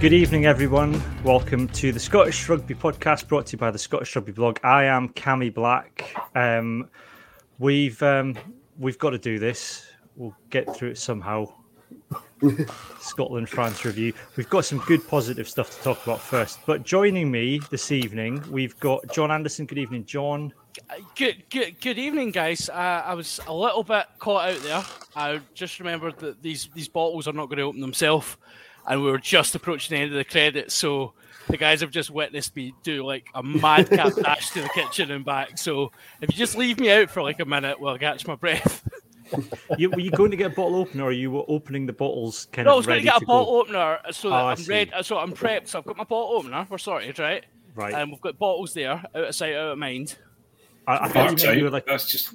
Good evening, everyone. Welcome to the Scottish Rugby Podcast, brought to you by the Scottish Rugby Blog. I am Cammy Black. Um, we've um, we've got to do this. We'll get through it somehow. Scotland France review. We've got some good positive stuff to talk about first. But joining me this evening, we've got John Anderson. Good evening, John. Good, good, good evening, guys. Uh, I was a little bit caught out there. I just remembered that these these bottles are not going to open themselves, and we were just approaching the end of the credits. So the guys have just witnessed me do like a madcap dash to the kitchen and back. So if you just leave me out for like a minute while I catch my breath. you, were you going to get a bottle opener, or you were opening the bottles? Kind no, of I was going to get a bottle go? opener, so that oh, I'm ready. So I'm prepped. So I've got my bottle opener. We're sorted, right? Right. And we've got bottles there, out of sight, out of mind. I, I thought you, you were like that's just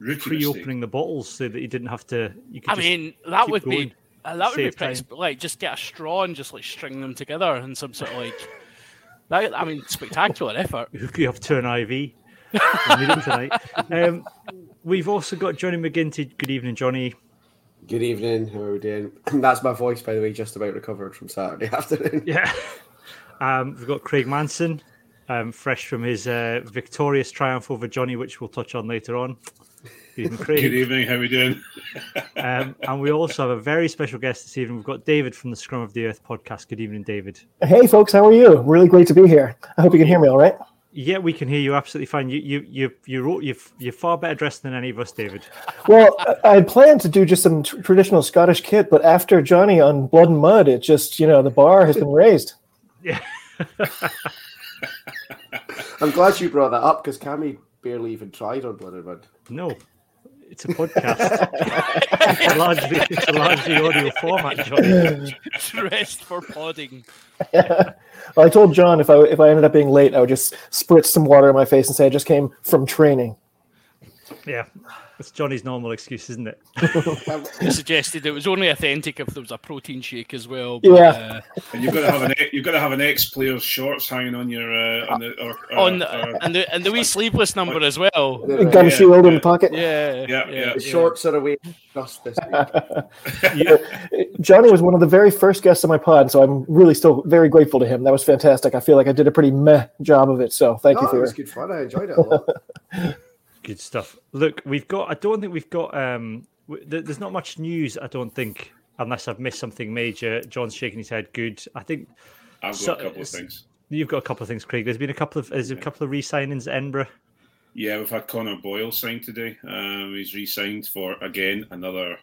pre-opening the bottles so that you didn't have to. You could I mean, that would going, be uh, that would be pretty. Time. Like, just get a straw and just like string them together in some sort of like. That, I mean, spectacular effort. You have turn IV. tonight. Um, we've also got Johnny McGinty. Good evening, Johnny. Good evening. How are we doing? That's my voice, by the way, just about recovered from Saturday afternoon. Yeah. Um, we've got Craig Manson um, fresh from his uh, victorious triumph over Johnny, which we'll touch on later on. Good evening, Craig. Good evening. How are we doing? um, and we also have a very special guest this evening. We've got David from the Scrum of the Earth podcast. Good evening, David. Hey, folks. How are you? Really great to be here. I hope you can hear me all right. Yeah, we can hear you absolutely fine. You, you, you, you, you, you're far better dressed than any of us, David. Well, I had planned to do just some t- traditional Scottish kit, but after Johnny on Blood and Mud, it just, you know, the bar has been raised. Yeah. I'm glad you brought that up because Cammy barely even tried on Blood and Mud. No, it's a podcast. it's, a largely, it's a largely audio format, John. Dressed for podding. well, I told John if I if I ended up being late, I would just spritz some water in my face and say I just came from training. Yeah, it's Johnny's normal excuse, isn't it? he suggested it was only authentic if there was a protein shake as well. But, yeah, uh, and you've got to have an you've got to have an ex player's shorts hanging on your uh, on the or, uh, on the, and the and the wee sleeveless number as well. Gun yeah, shield yeah. in the pocket. Yeah, yeah, yeah. The shorts are away just this Johnny was one of the very first guests on my pod, so I'm really still very grateful to him. That was fantastic. I feel like I did a pretty meh job of it. So thank no, you for it. it. was good fun. I enjoyed it a lot. Good stuff. Look, we've got. I don't think we've got. Um, there's not much news. I don't think, unless I've missed something major. John's shaking his head. Good. I think. I've got so, a couple of things. You've got a couple of things, Craig. There's been a couple of. There's a couple of re-signings at Edinburgh. Yeah, we've had Connor Boyle signed today. Um, he's re-signed for again another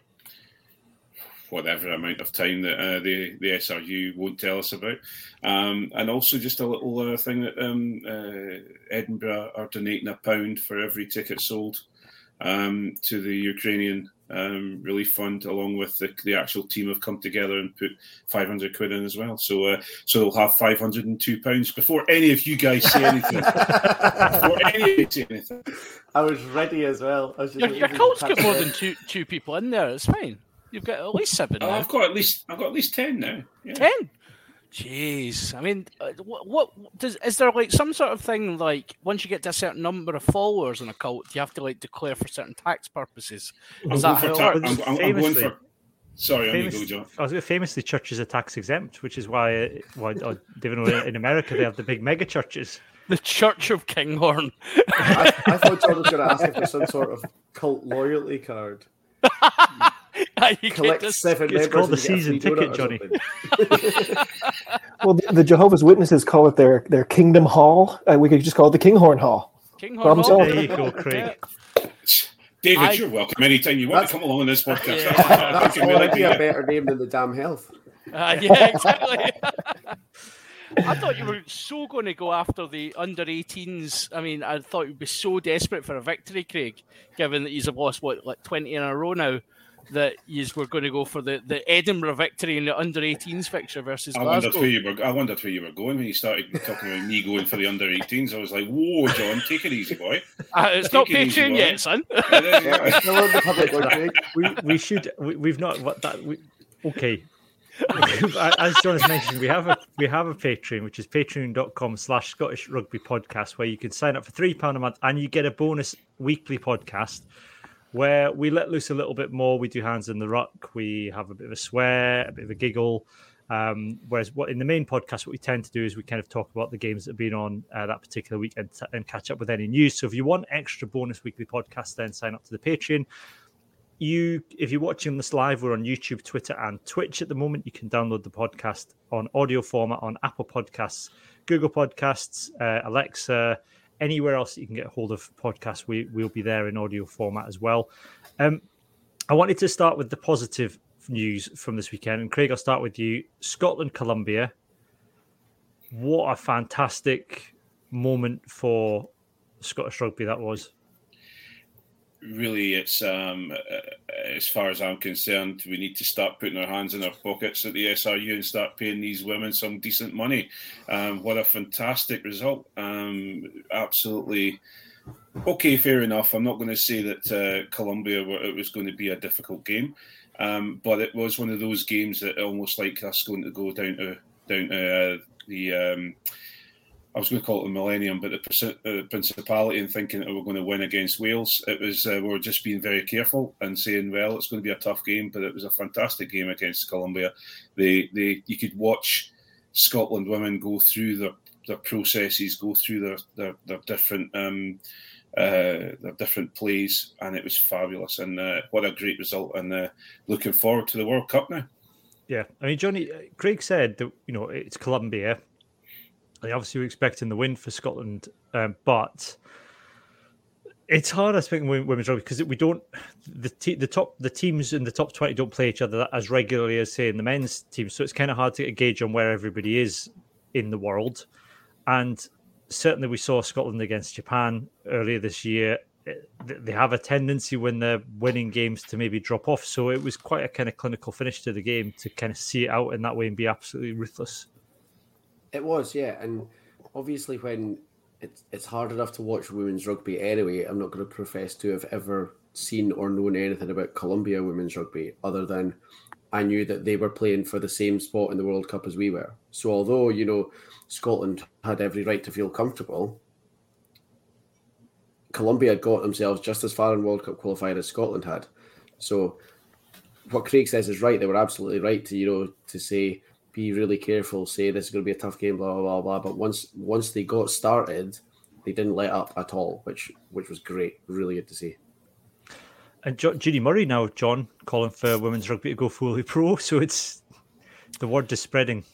whatever amount of time that uh, the the SRU won't tell us about, um, and also just a little uh, thing that um, uh, Edinburgh are donating a pound for every ticket sold um, to the Ukrainian um, relief fund, along with the, the actual team have come together and put 500 quid in as well. So, uh, so they'll have 502 pounds before any of you guys say anything. before any of you say anything. I was ready as well. I was your, your cult's got more than two two people in there. It's fine. You've got at least seven. Oh, I've got at least I've got at least ten now. Yeah. Ten. Jeez, I mean, uh, what, what does is there like some sort of thing like once you get to a certain number of followers in a cult, you have to like declare for certain tax purposes? Is I'm that how it works? I'm, I'm, I'm going for. Sorry, Famous, go, John. I was famously churches are tax exempt, which is why, uh, why uh, in America they have the big mega churches. The Church of Kinghorn. I, I thought John was going to ask if there's some sort of cult loyalty card. you collect just, seven it's called the season ticket, Johnny. well, the, the, Jehovah's Witnesses call it their their Kingdom Hall. Uh, we could just call it the Kinghorn Hall. Kinghorn Hall. There you go, Craig. David, I, you're welcome anytime you want to come along on this podcast. Yeah, that's, that's already a better name than the damn health. Uh, yeah, exactly. I thought you were so going to go after the under 18s. I mean, I thought you'd be so desperate for a victory, Craig, given that you've lost what like 20 in a row now that you were going to go for the, the Edinburgh victory in the under 18s fixture versus I Glasgow. Wondered where you were, I wondered where you were going when you started talking about me going for the under 18s. I was like, whoa, John, take it easy, boy. Uh, it's take not Patreon yet, son. we, we should, we, have not, what that, we, okay. As John has mentioned, we have a we have a Patreon, which is patreon.com slash Scottish Rugby Podcast, where you can sign up for three pound a month and you get a bonus weekly podcast where we let loose a little bit more. We do hands in the rock. We have a bit of a swear, a bit of a giggle. Um, whereas what in the main podcast, what we tend to do is we kind of talk about the games that have been on uh, that particular week and, and catch up with any news. So if you want extra bonus weekly podcast, then sign up to the Patreon. You, if you're watching this live, we're on YouTube, Twitter, and Twitch at the moment. You can download the podcast on audio format on Apple Podcasts, Google Podcasts, uh, Alexa, anywhere else that you can get hold of podcasts. We will be there in audio format as well. Um, I wanted to start with the positive news from this weekend. And Craig, I'll start with you. Scotland, Colombia. What a fantastic moment for Scottish rugby that was. Really, it's um, as far as I'm concerned, we need to start putting our hands in our pockets at the SRU and start paying these women some decent money. Um, what a fantastic result! Um, absolutely okay, fair enough. I'm not going to say that uh, Colombia it was going to be a difficult game. Um, but it was one of those games that almost like us going to go down to down to uh, the um, I was going to call it the Millennium, but the uh, Principality and thinking that we are going to win against Wales. It was uh, we were just being very careful and saying, well, it's going to be a tough game, but it was a fantastic game against Colombia. They they you could watch Scotland women go through their their processes, go through their their, their different. Um, uh, their different plays, and it was fabulous. And uh, what a great result! And uh, looking forward to the World Cup now. Yeah, I mean, Johnny, Craig said that you know it's Colombia. They obviously were expecting the win for Scotland, um, but it's hard, I think, in women's rugby because we don't the te- the top the teams in the top twenty don't play each other as regularly as say in the men's team, so it's kind of hard to gauge on where everybody is in the world. And certainly we saw Scotland against Japan earlier this year. They have a tendency when they're winning games to maybe drop off. So it was quite a kind of clinical finish to the game to kind of see it out in that way and be absolutely ruthless. It was, yeah. And obviously, when it's, it's hard enough to watch women's rugby anyway, I'm not going to profess to have ever seen or known anything about Colombia women's rugby other than I knew that they were playing for the same spot in the World Cup as we were. So although, you know, Scotland had every right to feel comfortable. Colombia got themselves just as far in World Cup qualified as Scotland had. So what Craig says is right. They were absolutely right to, you know, to say be really careful, say this is going to be a tough game, blah blah blah blah. But once once they got started, they didn't let up at all, which which was great. Really good to see. And Judy Murray now, John, calling for women's rugby to go fully pro. So it's the word is spreading.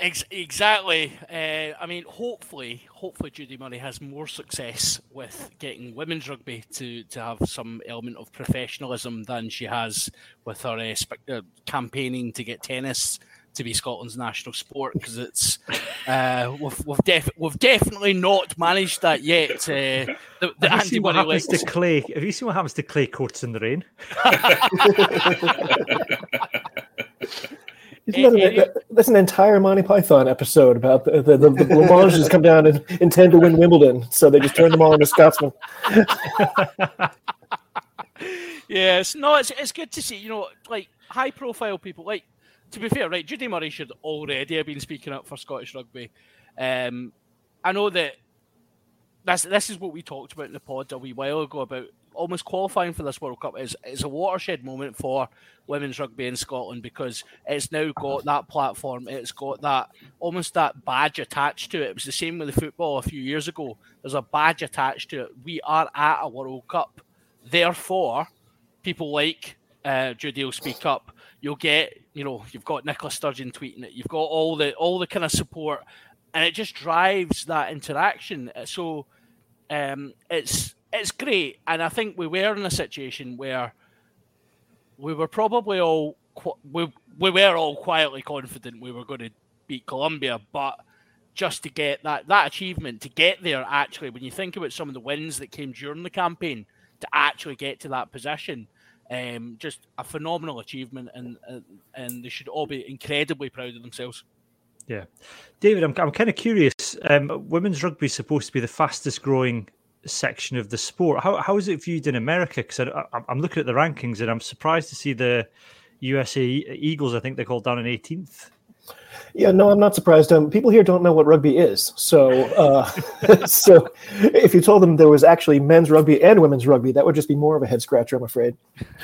Ex- exactly. Uh, I mean, hopefully, hopefully Judy Murray has more success with getting women's rugby to, to have some element of professionalism than she has with her uh, spe- uh, campaigning to get tennis to be Scotland's national sport because it's uh, we've we've, def- we've, definitely not managed that yet. Uh, the, the have, you seen what happens to clay? Have you seen what happens to clay courts in the rain? Isn't that an, that's an entire Monty Python episode about the the, the, the Blancmanges come down and intend to win Wimbledon, so they just turn them all into Scotsmen. yes, no, it's it's good to see. You know, like high profile people. Like to be fair, right? Judy Murray should already have been speaking up for Scottish rugby. Um, I know that that's this is what we talked about in the pod a wee while ago about almost qualifying for this World Cup is is a watershed moment for women's rugby in Scotland because it's now got that platform, it's got that almost that badge attached to it. It was the same with the football a few years ago. There's a badge attached to it. We are at a World Cup, therefore, people like uh, Judy will speak up. You'll get, you know, you've got Nicola Sturgeon tweeting it. You've got all the all the kind of support, and it just drives that interaction. So um, it's it's great, and I think we were in a situation where we were probably all we we were all quietly confident we were going to beat Colombia, but just to get that that achievement to get there actually when you think about some of the wins that came during the campaign to actually get to that position um, just a phenomenal achievement and, and and they should all be incredibly proud of themselves yeah david i'm, I'm kind of curious um, women's rugby is supposed to be the fastest growing section of the sport. How how is it viewed in America? Because I'm looking at the rankings and I'm surprised to see the USA Eagles. I think they're called down in 18th. Yeah, no, I'm not surprised. Um, people here don't know what rugby is. So, uh, so if you told them there was actually men's rugby and women's rugby, that would just be more of a head scratcher, I'm afraid.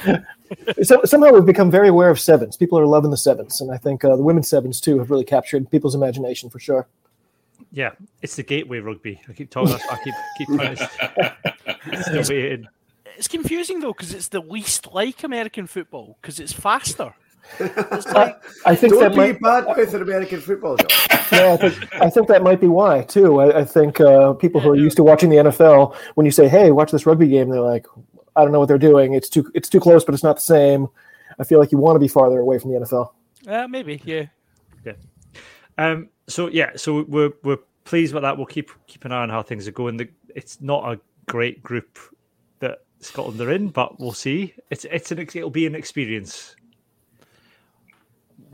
so, somehow we've become very aware of sevens. People are loving the sevens, and I think uh, the women's sevens too have really captured people's imagination for sure. Yeah, it's the gateway rugby. I keep talking. I keep keep it's It's confusing though because it's the least like American football because it's faster. Like, I think that might bad with American football. yeah, I think, I think that might be why too. I, I think uh, people who are used to watching the NFL, when you say, "Hey, watch this rugby game," they're like, "I don't know what they're doing. It's too it's too close, but it's not the same." I feel like you want to be farther away from the NFL. Uh, maybe, yeah, yeah. Um. So yeah. So we're we're pleased with that. We'll keep keep an eye on how things are going. The, it's not a great group that Scotland are in, but we'll see. It's it's an it'll be an experience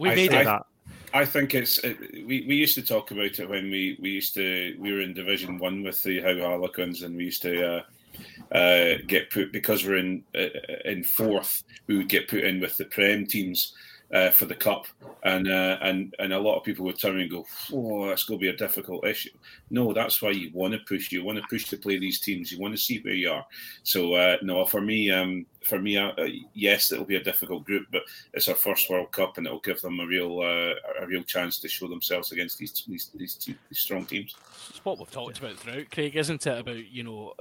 we I made it. that. I think it's it, we, we used to talk about it when we, we used to we were in Division One with the Howe Harlequins and we used to uh, uh, get put because we're in uh, in fourth we would get put in with the Prem teams uh, for the cup, and uh, and and a lot of people would turn and go, "Oh, that's going to be a difficult issue." No, that's why you want to push. You want to push to play these teams. You want to see where you are. So uh, no, for me, um, for me, uh, yes, it'll be a difficult group, but it's our first World Cup, and it'll give them a real uh, a real chance to show themselves against these these, these, these strong teams. It's what we've talked about throughout, Craig, isn't it? About you know,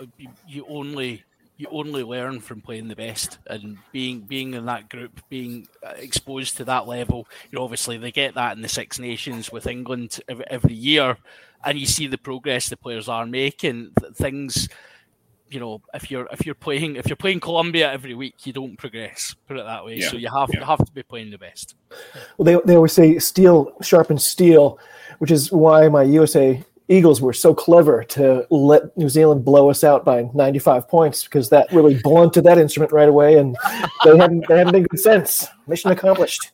you only you only learn from playing the best and being being in that group, being uh, exposed to that level. You know, obviously they get that in the Six Nations with England every, every year, and you see the progress the players are making. Things, you know, if you're if you're playing if you're playing Colombia every week, you don't progress. Put it that way. Yeah. So you have yeah. you have to be playing the best. Well, they they always say steel sharpens steel, which is why my USA Eagles were so clever to let New Zealand blow us out by 95 points because that really blunted that instrument right away, and they haven't they haven't been good since. Mission accomplished.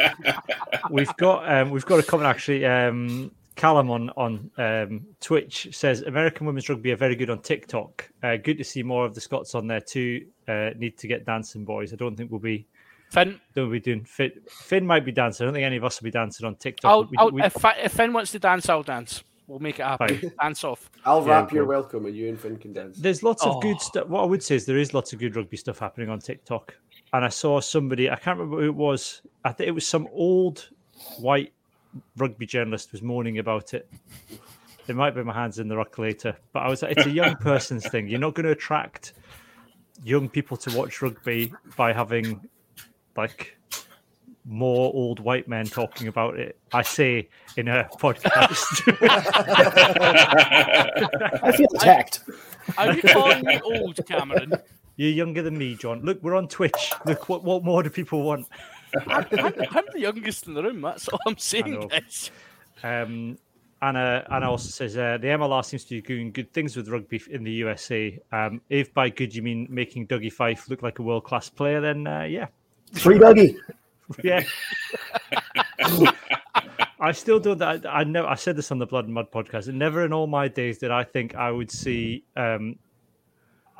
we've got um, we've got a comment actually. Um, Callum on on um, Twitch says American women's rugby are very good on TikTok. Uh, good to see more of the Scots on there too. Uh, need to get dancing, boys. I don't think we'll be Finn. Don't be doing Finn. Finn might be dancing. I don't think any of us will be dancing on TikTok. I'll, we, I'll, we, if, if Finn wants to dance, I'll dance. We'll make it happen. Dance off. I'll yeah, wrap your welcome and you and Finn can dance. There's lots oh. of good oh. stuff. What I would say is there is lots of good rugby stuff happening on TikTok. And I saw somebody, I can't remember who it was. I think it was some old white rugby journalist was moaning about it. It might be my hands in the ruck later, but I was like, it's a young person's thing. You're not going to attract young people to watch rugby by having like more old white men talking about it. I say in a podcast. I feel attacked. Are you calling me old, Cameron? You're younger than me, John. Look, we're on Twitch. Look, what, what more do people want? I'm, I'm, I'm the youngest in the room. That's all I'm saying, guys. Um, Anna, Anna also says uh, the MLR seems to be doing good things with rugby in the USA. Um, if by good you mean making Dougie Fife look like a world class player, then uh, yeah, free Dougie. Yeah. I still don't. I, I know. I said this on the Blood and Mud podcast. And never in all my days did I think I would see um,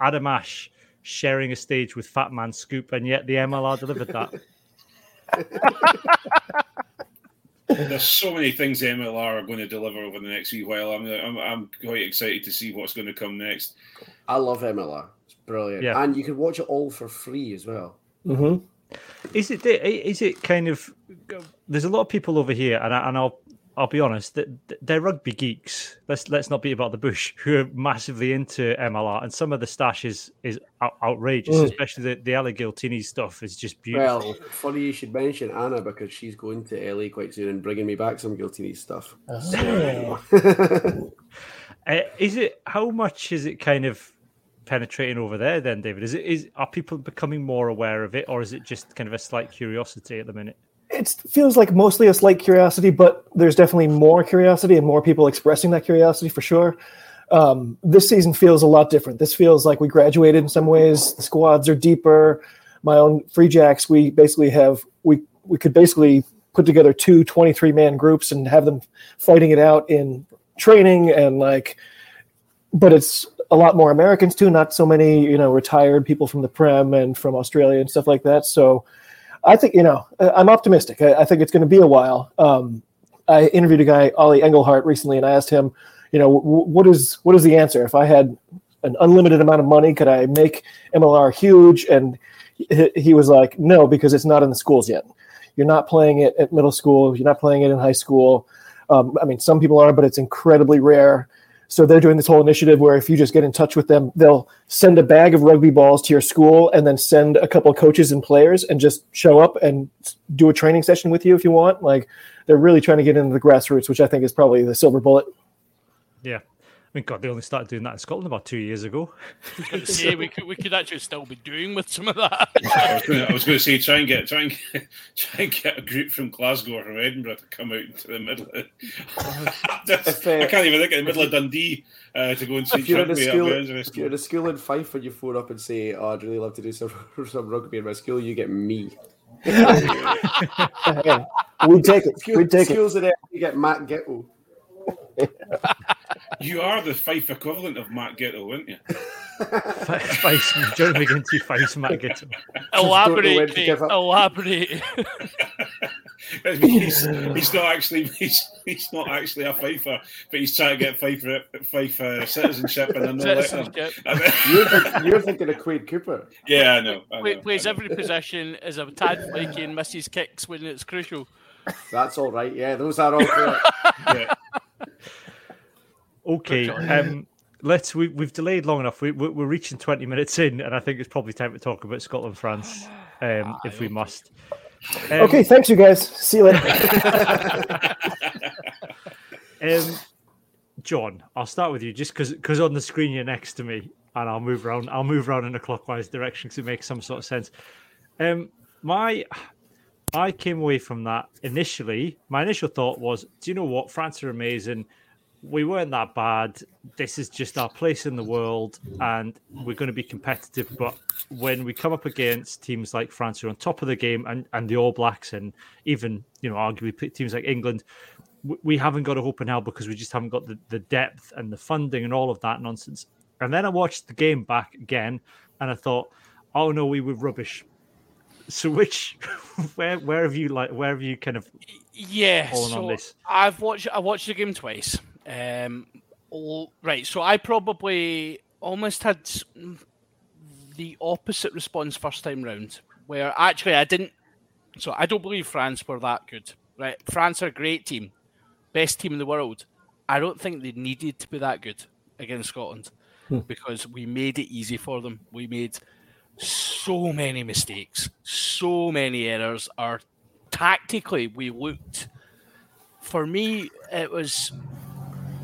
Adam Ash sharing a stage with Fat Man Scoop, and yet the MLR delivered that. There's so many things the MLR are going to deliver over the next few while. I'm, I'm, I'm quite excited to see what's going to come next. I love MLR. It's brilliant, yeah. and you can watch it all for free as well. Mm-hmm. Is it is it kind of? There's a lot of people over here, and, I, and I'll I'll be honest, they're rugby geeks. Let's let's not beat about the bush. Who are massively into MLR, and some of the stash is is outrageous, mm. especially the the LA Giltini stuff is just beautiful. Well, funny you should mention Anna because she's going to LA quite soon and bringing me back some Giltini stuff. Oh. uh, is it how much is it kind of penetrating over there then david? Is it is are people becoming more aware of it or is it just kind of a slight curiosity at the minute? It feels like mostly a slight curiosity but there's definitely more curiosity and more people expressing that curiosity for sure. Um, this season feels a lot different. This feels like we graduated in some ways. The squads are deeper. My own Free Jacks we basically have we we could basically put together two 23 man groups and have them fighting it out in training and like but it's a lot more Americans too, not so many, you know, retired people from the Prem and from Australia and stuff like that. So I think you know I'm optimistic. I, I think it's going to be a while. Um, I interviewed a guy, Ollie Engelhart, recently, and I asked him, you know, w- what is what is the answer? If I had an unlimited amount of money, could I make MLR huge? And he, he was like, no, because it's not in the schools yet. You're not playing it at middle school. You're not playing it in high school. Um, I mean, some people are, but it's incredibly rare. So they're doing this whole initiative where if you just get in touch with them, they'll send a bag of rugby balls to your school and then send a couple coaches and players and just show up and do a training session with you if you want. Like they're really trying to get into the grassroots, which I think is probably the silver bullet. Yeah. I mean, God, they only started doing that in Scotland about two years ago. I was we could we could actually still be doing with some of that. I was, gonna, I was going to say try and get try and get, try and get a group from Glasgow or from Edinburgh to come out into the middle. Of, If, uh, I can't even think in the middle of Dundee uh, to go and see If you're in a school, if you're in a school in Fife and you phone up and say, "Oh, I'd really love to do some some rugby in my school," you get me. Yeah. We'd take it. We'd take it. Schools in there, you get Matt Giteau. You are the Fife equivalent of Matt Giteau, aren't you? Face, Jeremy McGinty, face Matt Giteau. know when elaborate, to Craig, give up. elaborate. He's, he's not actually he's, he's not actually a Fifer, but he's trying to get Fife Fife uh, citizenship and I know Citizenship. You're, think, you're thinking of Quade Cooper. Yeah, I know. I know, Play- Plays I know. every possession as a tad flaky and misses kicks when it's crucial. That's all right. Yeah, those are all correct. Yeah. Okay. Um, let's. We, we've delayed long enough. We, we, we're reaching 20 minutes in, and I think it's probably time to talk about Scotland France um, if we must. Um, Okay, thanks, you guys. See you later. Um, John, I'll start with you just because on the screen you're next to me, and I'll move around. I'll move around in a clockwise direction because it makes some sort of sense. Um, my, I came away from that initially. My initial thought was, do you know what? France are amazing. We weren't that bad. This is just our place in the world, and we're going to be competitive. But when we come up against teams like France, who are on top of the game, and, and the All Blacks, and even you know arguably teams like England, we haven't got a hope in hell because we just haven't got the, the depth and the funding and all of that nonsense. And then I watched the game back again, and I thought, oh no, we were rubbish. So which, where where have you like where have you kind of Yeah, so this. I've watched I watched the game twice. Um, all, right, so I probably almost had the opposite response first time round, where actually I didn't. So I don't believe France were that good. Right, France are a great team, best team in the world. I don't think they needed to be that good against Scotland because we made it easy for them. We made so many mistakes, so many errors. Our tactically, we looked. For me, it was.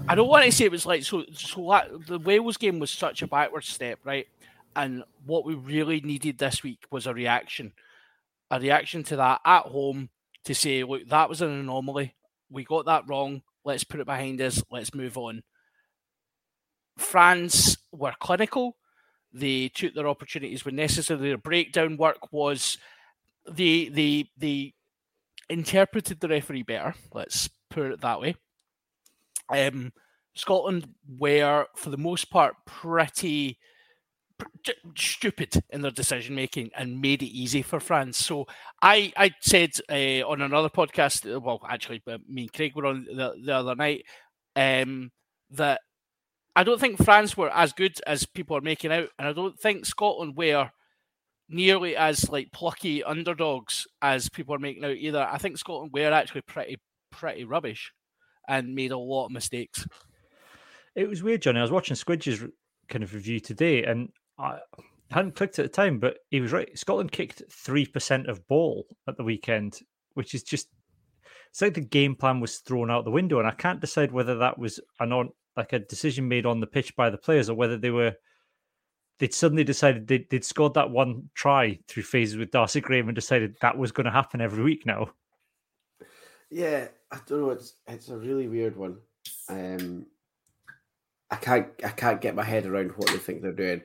I don't want to say it was like so. So that, the Wales game was such a backward step, right? And what we really needed this week was a reaction, a reaction to that at home to say, look, that was an anomaly. We got that wrong. Let's put it behind us. Let's move on. France were clinical. They took their opportunities when necessary. Their breakdown work was they they they interpreted the referee better. Let's put it that way. Um, Scotland were, for the most part, pretty pr- stupid in their decision making and made it easy for France. So I I said uh, on another podcast, well, actually, me and Craig were on the, the other night, um, that I don't think France were as good as people are making out, and I don't think Scotland were nearly as like plucky underdogs as people are making out either. I think Scotland were actually pretty pretty rubbish and made a lot of mistakes. It was weird, Johnny. I was watching Squidge's kind of review today, and I hadn't clicked at the time, but he was right. Scotland kicked three percent of ball at the weekend, which is just it's like the game plan was thrown out the window, and I can't decide whether that was an on like a decision made on the pitch by the players or whether they were they'd suddenly decided they'd, they'd scored that one try through phases with Darcy Graham and decided that was going to happen every week now. Yeah, I don't know. It's it's a really weird one. Um, I can't I can't get my head around what they think they're doing.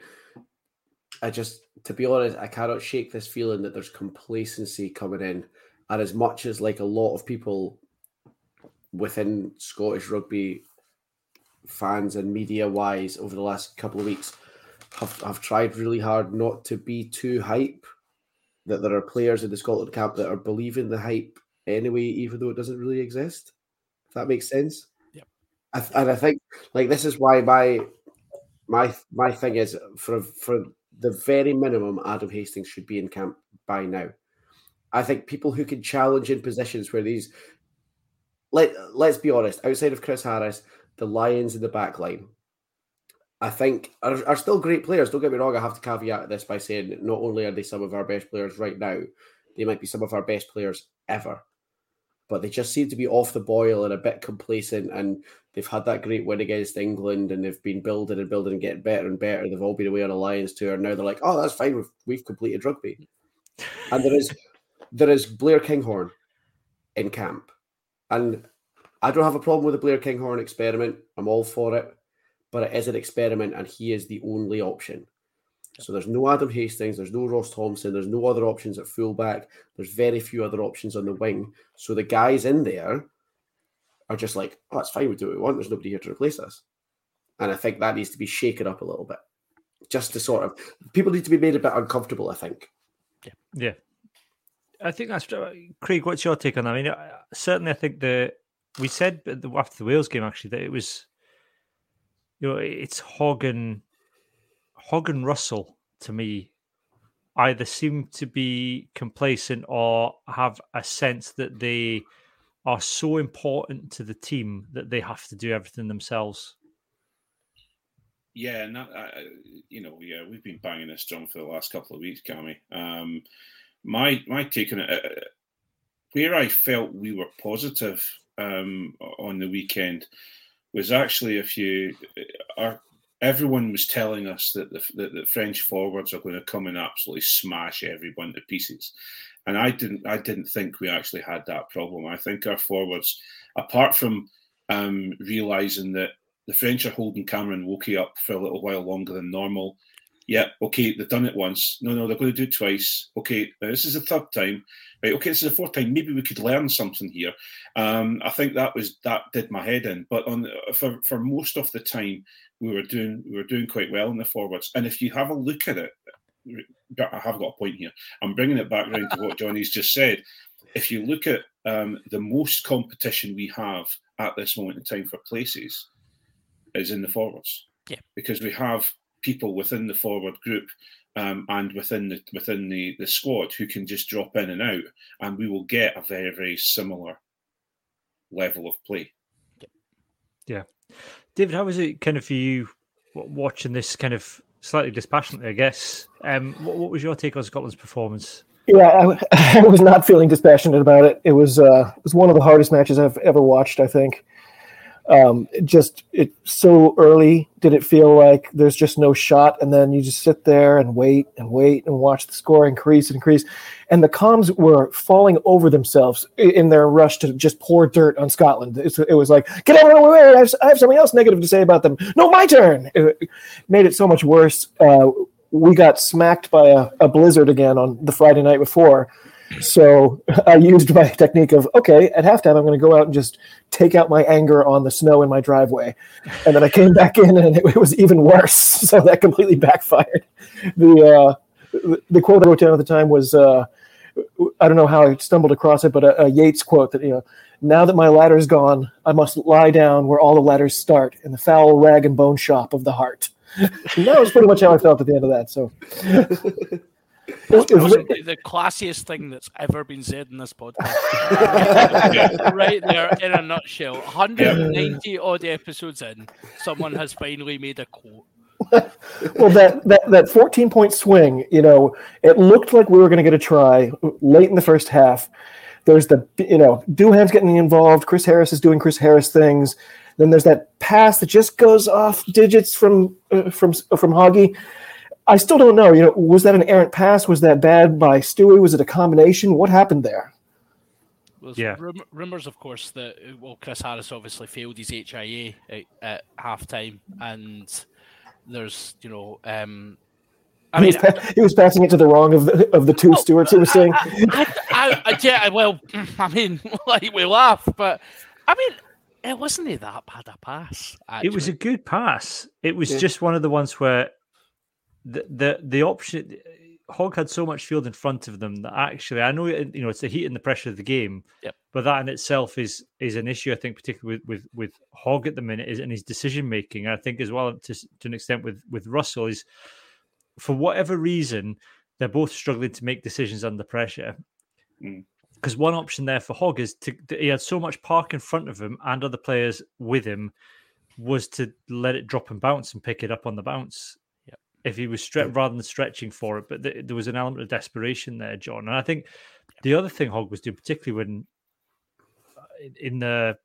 I just, to be honest, I cannot shake this feeling that there's complacency coming in, and as much as like a lot of people within Scottish rugby fans and media wise over the last couple of weeks have, have tried really hard not to be too hype that there are players in the Scotland camp that are believing the hype anyway, even though it doesn't really exist. If that makes sense. Yep. I th- and I think like this is why my my my thing is for for the very minimum, Adam Hastings should be in camp by now. I think people who can challenge in positions where these let let's be honest, outside of Chris Harris, the Lions in the back line, I think are, are still great players. Don't get me wrong, I have to caveat this by saying not only are they some of our best players right now, they might be some of our best players ever. But they just seem to be off the boil and a bit complacent. And they've had that great win against England and they've been building and building and getting better and better. They've all been away on a Lions tour. And now they're like, oh, that's fine. We've, we've completed rugby. And there is there is Blair Kinghorn in camp. And I don't have a problem with the Blair Kinghorn experiment. I'm all for it. But it is an experiment and he is the only option. So there's no Adam Hastings, there's no Ross Thompson, there's no other options at fullback, there's very few other options on the wing. So the guys in there are just like, oh, it's fine, we do what we want. There's nobody here to replace us. And I think that needs to be shaken up a little bit. Just to sort of people need to be made a bit uncomfortable, I think. Yeah. Yeah. I think that's uh, Craig. What's your take on that? I mean, uh, certainly, I think the we said after the Wales game actually that it was, you know, it's Hogg and Hogg and Russell to me either seem to be complacent or have a sense that they are so important to the team that they have to do everything themselves. Yeah, and that, uh, you know, yeah, we've been banging this drum for the last couple of weeks, Cammy. Um, my my take on it, uh, where I felt we were positive um, on the weekend was actually if you our everyone was telling us that the, that the French forwards are going to come and absolutely smash everyone to pieces, and I didn't. I didn't think we actually had that problem. I think our forwards, apart from um, realizing that the French are holding Cameron Woki up for a little while longer than normal. Yeah, okay, they've done it once. No, no, they're going to do it twice. Okay, this is the third time. Right, okay, this is the fourth time. Maybe we could learn something here. Um, I think that was that did my head in. But on for for most of the time, we were doing we were doing quite well in the forwards. And if you have a look at it, I have got a point here. I'm bringing it back around to what Johnny's just said. If you look at um, the most competition we have at this moment in time for places, is in the forwards. Yeah, because we have people within the forward group um, and within the within the the squad who can just drop in and out, and we will get a very very similar level of play. Yeah, David, how was it kind of for you watching this kind of slightly dispassionately? I guess. Um, what, what was your take on Scotland's performance? Yeah, I, I, was not feeling dispassionate about it. It was uh, it was one of the hardest matches I've ever watched. I think um, it just it so early did it feel like there's just no shot? And then you just sit there and wait and wait and watch the score increase and increase. And the comms were falling over themselves in their rush to just pour dirt on scotland. It was like get out of I have, I have, something else negative to say about them. No my turn! It made it so much worse. Uh, we got smacked by a, a blizzard again on the friday night before so I used my technique of okay, at halftime I'm going to go out and just take out my anger on the snow in my driveway, and then I came back in and it, was even worse. So that completely backfired. The uh, the quote I wrote down at the time was uh, I don't know how I stumbled across it, but a, a Yeats quote that you know now that my ladder's gone, I must lie down where all the ladders start in the foul rag and bone shop of the heart. that was pretty much how I felt at the end of that. So. The, the classiest thing that's ever been said in this podcast. right there in a nutshell. 190 odd episodes in, someone has finally made a quote. well, that, that that 14 point swing, you know, it looked like we were going to get a try late in the first half. There's the, you know, Duhan's getting involved. Chris Harris is doing Chris Harris things. Then there's that pass that just goes off digits from uh, from from Hoggy I still don't know. You know, was that an errant pass? Was that bad by Stewie? Was it a combination? What happened there? Well, yeah. Rum- rumors, of course, that well, Chris Harris obviously failed his HIA at, at halftime, and there's you know, um, I he mean, was pa- he was passing it to the wrong of the of the two oh, stewards. He was saying, I, I, I, yeah, well, I mean, like we laugh, but I mean, it wasn't that bad a pass. Actually. It was a good pass. It was yeah. just one of the ones where the the the option Hogg had so much field in front of them that actually, I know you know it's the heat and the pressure of the game, Yep. but that in itself is is an issue. I think, particularly with with, with Hogg at the minute, is in his decision making. I think as well to to an extent with with Russell is for whatever reason they're both struggling to make decisions under pressure. Mm. Because one option there for Hogg is to he had so much park in front of him and other players with him was to let it drop and bounce and pick it up on the bounce. If he was rather than stretching for it, but th- there was an element of desperation there, John. And I think the other thing Hogg was doing, particularly when uh, in- in the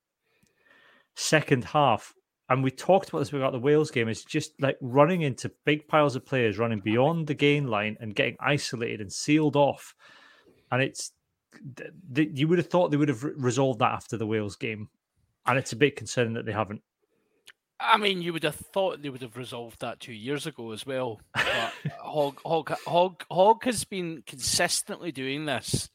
second half, and we talked about this about the Wales game, is just like running into big piles of players, running beyond the gain line and getting isolated and sealed off. And it's th- th- you would have thought they would have re- resolved that after the Wales game, and it's a bit concerning that they haven't. I mean, you would have thought they would have resolved that two years ago as well. But Hogg, Hogg, Hogg, Hogg has been consistently doing this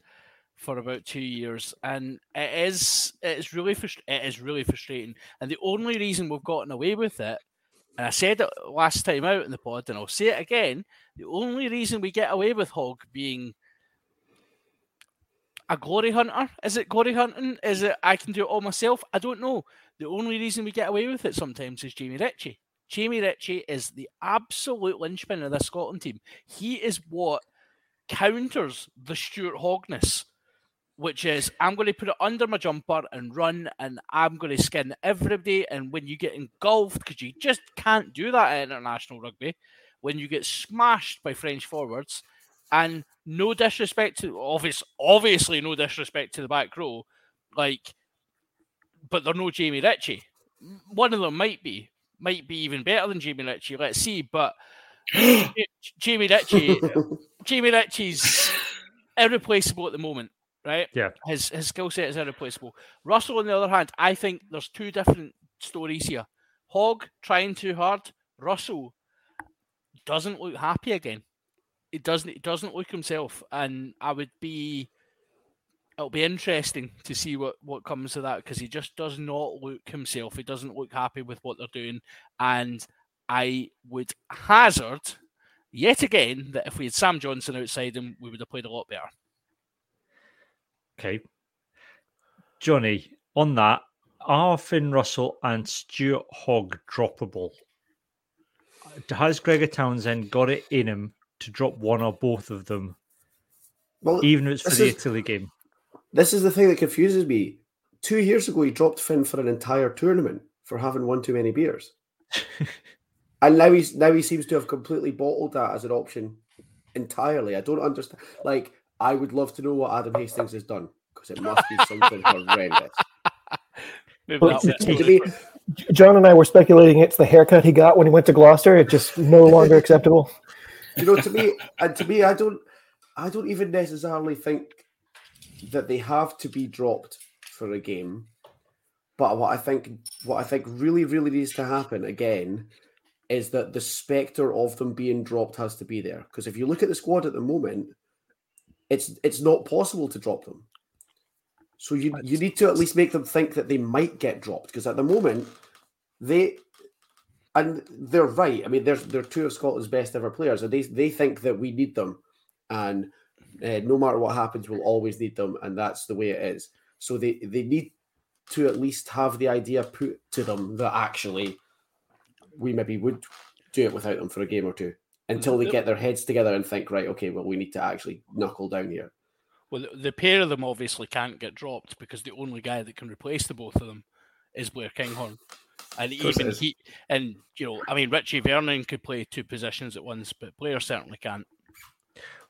for about two years, and it is it is really frust- it is really frustrating. And the only reason we've gotten away with it, and I said it last time out in the pod, and I'll say it again, the only reason we get away with Hogg being a glory hunter is it glory hunting? Is it I can do it all myself? I don't know. The only reason we get away with it sometimes is Jamie Ritchie. Jamie Ritchie is the absolute linchpin of the Scotland team. He is what counters the Stuart Hogness, which is I'm going to put it under my jumper and run, and I'm going to skin everybody. And when you get engulfed, because you just can't do that at international rugby, when you get smashed by French forwards, and no disrespect to obvious, obviously no disrespect to the back row, like, but they're no Jamie Ritchie. One of them might be, might be even better than Jamie Ritchie. Let's see, but Jamie Ritchie, Jamie Ritchie's irreplaceable at the moment, right? Yeah. His his skill set is irreplaceable. Russell, on the other hand, I think there's two different stories here. Hogg trying too hard. Russell doesn't look happy again. It doesn't. It doesn't look himself, and I would be. It'll be interesting to see what what comes of that because he just does not look himself. He doesn't look happy with what they're doing, and I would hazard yet again that if we had Sam Johnson outside him, we would have played a lot better. Okay. Johnny, on that, are Finn Russell and Stuart Hogg droppable? Has Gregor Townsend got it in him to drop one or both of them, well, even if it's for the is- Italy game? this is the thing that confuses me. Two years ago, he dropped Finn for an entire tournament for having one too many beers, and now he's now he seems to have completely bottled that as an option entirely. I don't understand. Like, I would love to know what Adam Hastings has done because it must be something horrendous. Maybe Well, that to was- To me, John and I were speculating it's the haircut he got when he went to Gloucester. It's just no longer acceptable. You know, to me, and to me, I don't, I don't even necessarily think that they have to be dropped for a game. But what I think, what I think really, really needs to happen again is that the specter of them being dropped has to be there. Because if you look at the squad at the moment, it's it's not possible to drop them. So you you need to at least make them think that they might get dropped. Because at the moment, they and they're right. I mean, they're they're two of Scotland's best ever players, and they they think that we need them, and uh, no matter what happens, we'll always need them, and that's the way it is. So they they need to at least have the idea put to them that actually we maybe would do it without them for a game or two until they get their heads together and think, right, okay, well, we need to actually knuckle down here. Well, the- the pair of them obviously can't get dropped because the only guy that can replace the both of them is Blair Kinghorn. And even he, and you know, I mean, Richie Vernon could play two positions at once, but Blair certainly can't.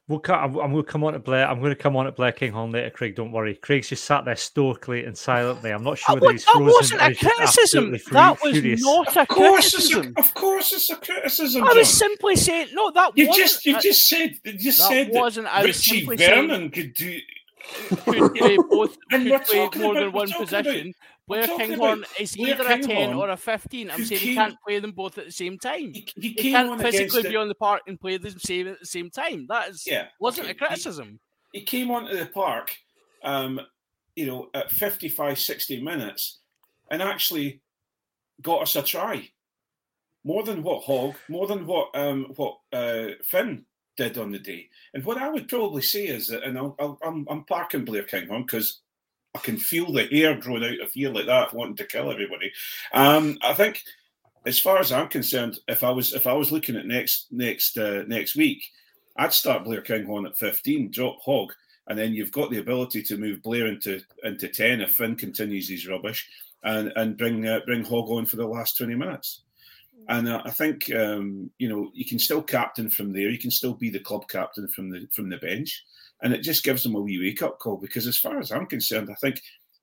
We'll co- I'm, I'm going to come on to Blair. I'm going to come on to Blair Kinghorn later, Craig. Don't worry. Craig's just sat there stoically and silently. I'm not sure That, whether wa- he's that wasn't a criticism. That was furious. not a Of course, it's a, criticism. of course, it's a criticism. I John. was simply saying, no, that you wasn't. just you a- just said you just that said wasn't- I that was Richie simply saying- Vernon could do. could play both, And could play more about- than one talking position. Blair talking Kinghorn is either a 10 or a 15. I'm saying he can't play them both at the same time. He, he He can't physically be on the park and play them same at the same time. That is Yeah, wasn't okay, a criticism. He, he came onto the park, um, you know, at 55, 60 minutes, and actually got us a try. More than what Hogg, more than what um, what uh, Finn did on the day. And what I would probably say is that, and I'll, I'll, I'm, I'm parking Blair Kinghorn because I can feel the hair growing out of here like that, wanting to kill everybody. Um, I think, as far as I'm concerned, if I was if I was looking at next next uh, next week, I'd start Blair Kinghorn at 15, drop Hogg, and then you've got the ability to move Blair into into 10 if Finn continues his rubbish, and and bring uh, bring Hogg on for the last 20 minutes. And uh, I think um, you know you can still captain from there. You can still be the club captain from the from the bench, and it just gives them a wee wake up call. Because as far as I'm concerned, I think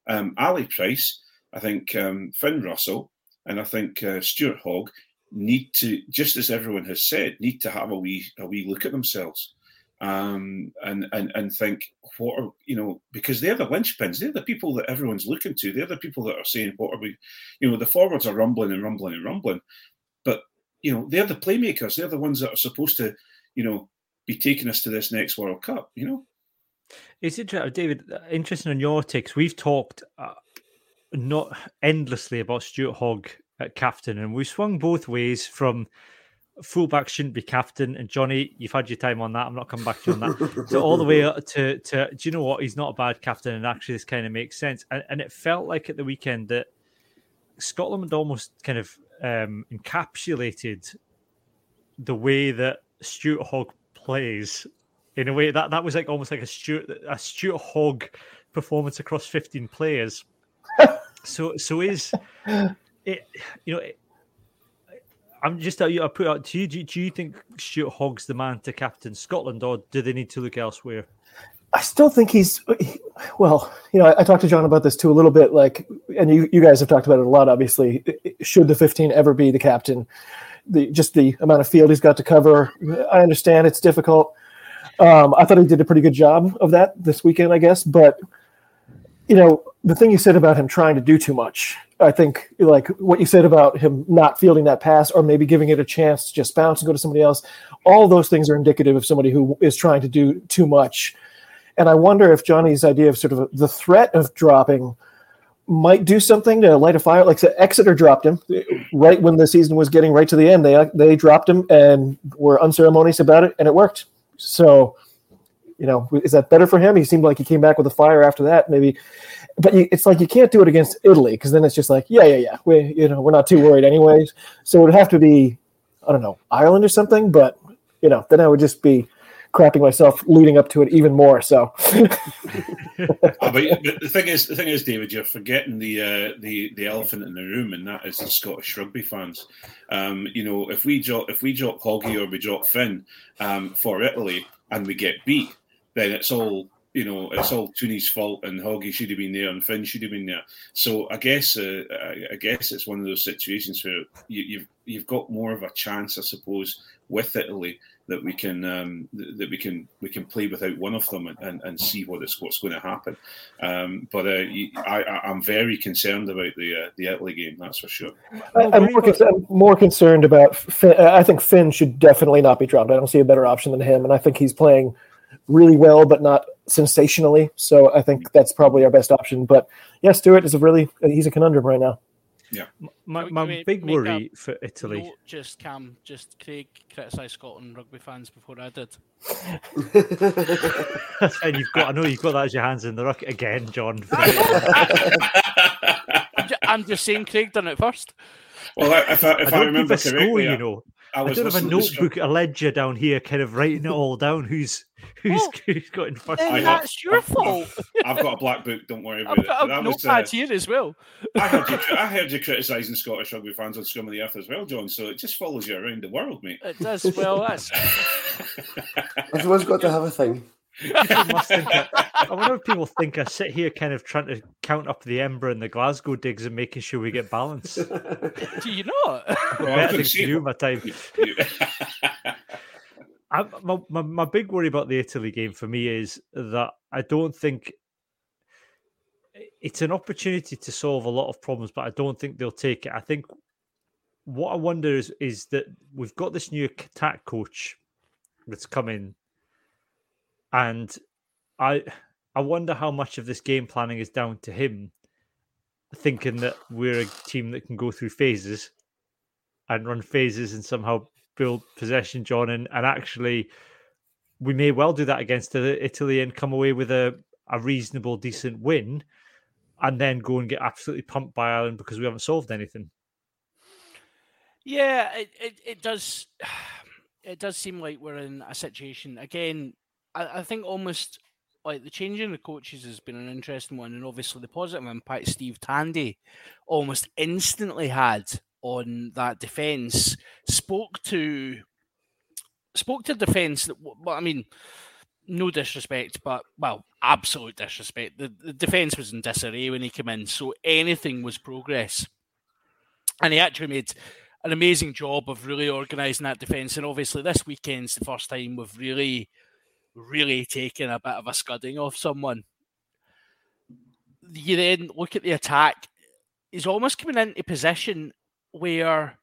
um, Ali Price, I think um, Finn Russell, and I think uh, Stuart Hogg need to, just as everyone has said, need to have a wee a wee look at themselves. Um, and and and think what are you know because they're the linchpins, they're the people that everyone's looking to, they're the people that are saying what are we, you know, the forwards are rumbling and rumbling and rumbling, but you know they're the playmakers. They're the ones that are supposed to, you know, be taking us to this next World Cup. You know, it's interesting, David. Interesting on your takes. We've talked uh, not endlessly about Stuart Hogg at captain, and we swung both ways from fullback shouldn't be captain. And Johnny, you've had your time on that. I'm not coming back to you on that. so all the way to to do you know what? He's not a bad captain, and actually this kind of makes sense. And, and it felt like at the weekend that Scotland almost kind of um, encapsulated the way that Stuart Hogg plays in a way that that was like almost like a Stuart a Stuart Hogg performance across 15 players. so so is it you know it, I'm just I put out to you. Do, do you think Stuart Hogg's the man to captain Scotland, or do they need to look elsewhere? I still think he's well. You know, I, I, talked to John about this too a little bit. Like, and you you guys have talked about it a lot. Obviously, should the 15 ever be the captain? The just the amount of field he's got to cover. I understand it's difficult. Um, I thought he did a pretty good job of that this weekend, I guess. But you know, the thing you said about him trying to do too much. I think like what you said about him not fielding that pass or maybe giving it a chance to just bounce and go to somebody else. All those things are indicative of somebody who is trying to do too much and I wonder if Johnny's idea of sort of the threat of dropping might do something to light a fire. Like so Exeter dropped him right when the season was getting right to the end. They they dropped him and were unceremonious about it, and it worked. So, you know, is that better for him? He seemed like he came back with a fire after that, maybe. But you, it's like you can't do it against Italy because then it's just like, yeah, yeah, yeah. We, you know, we're not too worried anyways. So it would have to be, I don't know, Ireland or something. But you know, then I would just be crapping myself leading up to it even more. So, oh, but, but, the thing is, the thing is, David, you're forgetting the uh, the the elephant in the room, and that is the Scottish rugby fans. Um, you know, if we drop if we drop Hoggy or we drop Finn um, for Italy and we get beat, then it's all you know, it's all Tooney's fault, and Hoggy should have been there, and Finn should have been there. So I guess, uh, I guess it's one of those situations where you, you've you've got more of a chance, I suppose, with Italy that we can um, that we can we can play without one of them and, and, see what is what's going to happen. Um, but uh, I, am very concerned about the uh, the Italy game. That's for sure. I, am more, con- more, concerned about. Finn. I think Finn should definitely not be dropped. I don't see a better option than him, and I think he's playing really well, but not sensationally. So I think that's probably our best option. But yeah, Stuart is a really he's a conundrum right now. Yeah. My, my big worry for Italy. just Cam, just Craig criticised Scotland rugby fans before I did. and you've got, I know you've got that as your hands in the rocket again, John. I'm just saying Craig done it first. Well, if I, if I, I remember correctly, score, you know, I, I don't have a notebook, a ledger down here, kind of writing it all down. Who's who's, oh, who's got in first? Then that's have, your I've, fault. I've, got a black book. Don't worry about it. I've got it. a notepad uh, here as well. I heard you. I heard you criticising Scottish rugby fans on Scum of the Earth as well, John. So it just follows you around the world, mate. It does. Well, that's. Everyone's got to have a thing. I, I wonder if people think I sit here kind of trying to count up the Ember and the Glasgow digs and making sure we get balance. Do you not? Well, better do my time. I, my, my, my big worry about the Italy game for me is that I don't think it's an opportunity to solve a lot of problems, but I don't think they'll take it. I think what I wonder is is that we've got this new attack coach that's coming and I I wonder how much of this game planning is down to him thinking that we're a team that can go through phases and run phases and somehow build possession, John, and, and actually we may well do that against Italy and come away with a, a reasonable, decent win, and then go and get absolutely pumped by Ireland because we haven't solved anything. Yeah, it, it, it does. It does seem like we're in a situation again. I, I think almost like the change in the coaches has been an interesting one, and obviously the positive impact Steve Tandy almost instantly had on that defence spoke to spoke to defence that. I mean, no disrespect, but well, absolute disrespect. The, the defence was in disarray when he came in, so anything was progress, and he actually made an amazing job of really organising that defence. And obviously, this weekend's the first time we've really, really taken a bit of a scudding off someone. You then look at the attack, he's almost coming into position where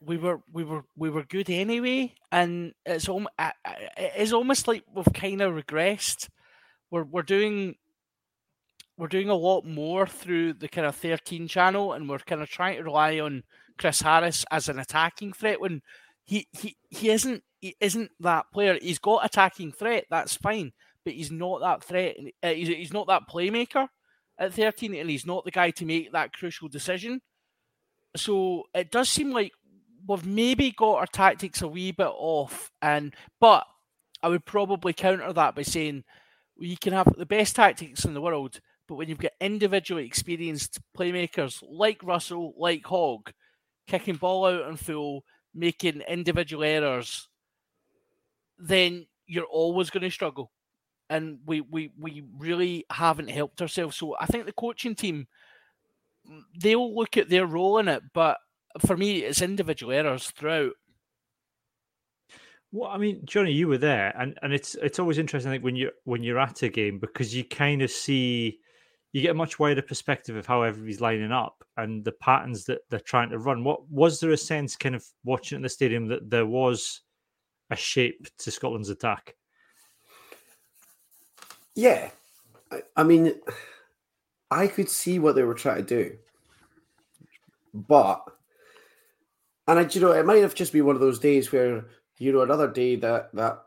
we were we were we were good anyway, and it's almost it's almost like we've kind of regressed. We're we're doing we're doing a lot more through the kind of 13 channel, and we're kind of trying to rely on Chris Harris as an attacking threat when he he, he isn't he isn't that player. He's got attacking threat, that's fine, but he's not that threat. Uh, he's, he's not that playmaker at 13, and he's not the guy to make that crucial decision. So it does seem like we've maybe got our tactics a wee bit off, and but I would probably counter that by saying you can have the best tactics in the world, but when you've got individually experienced playmakers like Russell, like Hogg, kicking ball out and full, making individual errors, then you're always going to struggle. And we, we, we really haven't helped ourselves. So I think the coaching team, they'll look at their role in it, but for me, it's individual errors throughout. Well, I mean, Johnny, you were there, and, and it's it's always interesting. Like when you when you're at a game because you kind of see you get a much wider perspective of how everybody's lining up and the patterns that they're trying to run. What was there a sense, kind of watching in the stadium, that there was a shape to Scotland's attack? Yeah, I, I mean, I could see what they were trying to do, but and I, you know, it might have just been one of those days where you know another day that that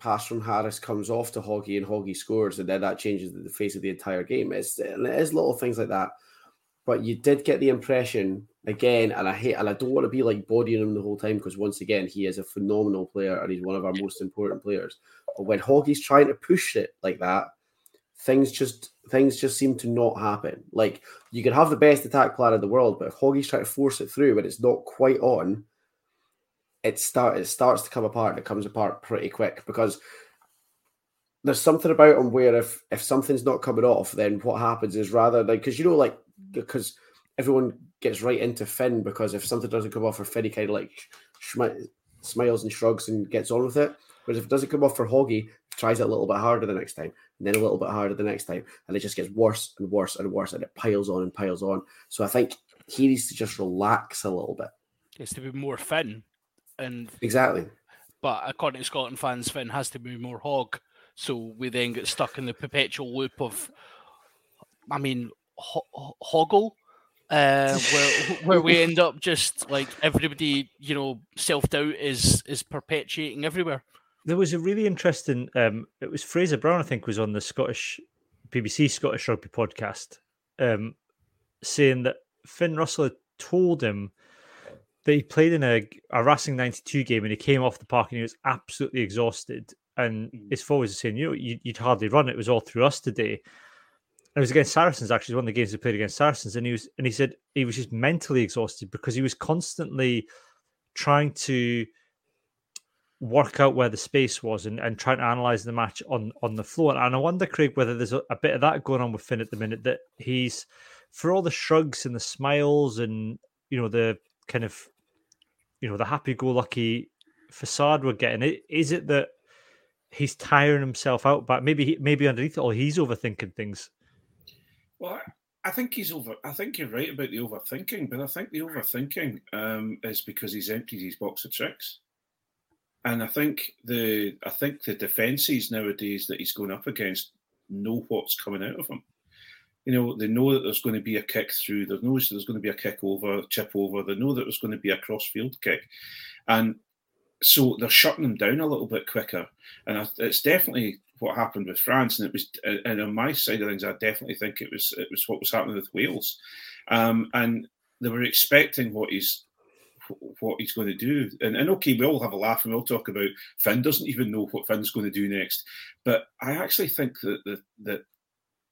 pass from Harris comes off to Hoggy and Hoggy scores, and then that changes the face of the entire game. It's and it is little things like that. But you did get the impression again, and I hate and I don't want to be like bodying him the whole time because once again he is a phenomenal player and he's one of our most important players. But when Hoggy's trying to push it like that, things just things just seem to not happen. Like you can have the best attack plan in the world, but if Hoggy's trying to force it through and it's not quite on, it start it starts to come apart and it comes apart pretty quick because there's something about him where if if something's not coming off, then what happens is rather like because you know like because everyone gets right into Finn because if something doesn't come off for Finn, he kind of like smiles and shrugs and gets on with it. Whereas if it doesn't come off for Hoggy, tries it a little bit harder the next time, and then a little bit harder the next time, and it just gets worse and worse and worse, and it piles on and piles on. So I think he needs to just relax a little bit. It's to be more Finn and exactly. But according to Scotland fans, Finn has to be more Hogg. So we then get stuck in the perpetual loop of, I mean, ho- hoggle, uh, where where we end up just like everybody, you know, self doubt is is perpetuating everywhere. There was a really interesting. Um, it was Fraser Brown, I think, was on the Scottish BBC Scottish Rugby podcast, um, saying that Finn Russell told him that he played in a, a Racing 92 game and he came off the park and he was absolutely exhausted. And mm. his forwards were saying, you know, you, would hardly run. It was all through us today. And it was against Saracens, actually, one of the games he played against Saracens. And he was, and he said he was just mentally exhausted because he was constantly trying to work out where the space was and, and trying to analyze the match on on the floor. And I wonder, Craig, whether there's a, a bit of that going on with Finn at the minute that he's for all the shrugs and the smiles and you know the kind of you know the happy-go-lucky facade we're getting. Is it that he's tiring himself out? But maybe maybe underneath it all, he's overthinking things. Well, I think he's over. I think you're right about the overthinking, but I think the overthinking um, is because he's emptied his box of tricks, and I think the I think the defences nowadays that he's going up against know what's coming out of him you know, they know that there's going to be a kick through. They know there's going to be a kick over, chip over. They know that there's going to be a cross field kick, and so they're shutting them down a little bit quicker, and it's definitely what happened with France. And it was, and on my side of things, I definitely think it was it was what was happening with Wales, um, and they were expecting what he's what he's going to do. And, and okay, we all have a laugh and we'll talk about Finn doesn't even know what Finn's going to do next. But I actually think that that that,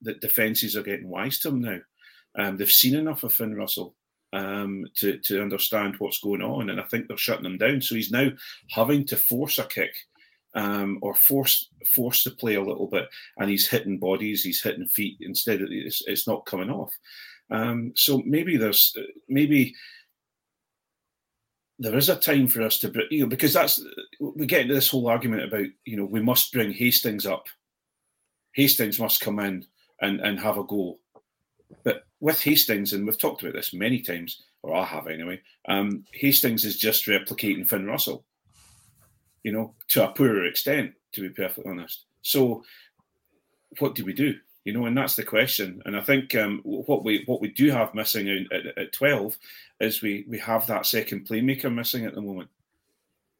that defences are getting wise to him now. Um, they've seen enough of Finn Russell um, to to understand what's going on, and I think they're shutting him down. So he's now having to force a kick. Um, or force force to play a little bit, and he's hitting bodies, he's hitting feet instead. Of, it's, it's not coming off. Um, so maybe there's maybe there is a time for us to, you know, because that's we get into this whole argument about, you know, we must bring Hastings up. Hastings must come in and and have a go. But with Hastings, and we've talked about this many times, or I have anyway. Um, Hastings is just replicating Finn Russell, you know, to a poorer extent, to be perfectly honest. So, what do we do? You know, and that's the question. And I think um, what we what we do have missing at, at, twelve is we we have that second playmaker missing at the moment.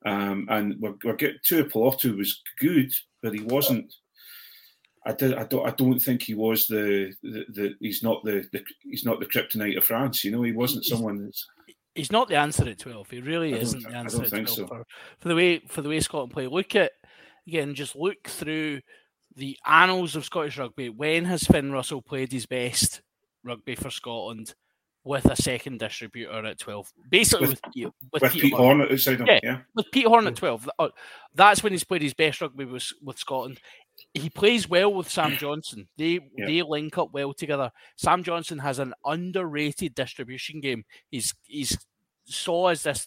Um, and we're, we're getting Tuipulotu was good, but he wasn't. I, did, I don't. I don't think he was the, the, the he's not the, the he's not the kryptonite of France. You know, he wasn't someone that's he's not the answer at twelve. He really isn't the answer at twelve so. for, for, the way for the way Scotland play. Look at again, just look through the annals of Scottish rugby, when has Finn Russell played his best rugby for Scotland with a second distributor at 12? Basically, with, with, with, with Pete, Pete Horne outside him. Yeah, yeah, with Pete Horne at 12. Uh, that's when he's played his best rugby with, with Scotland. He plays well with Sam Johnson. They yeah. they link up well together. Sam Johnson has an underrated distribution game. He's he's saw as this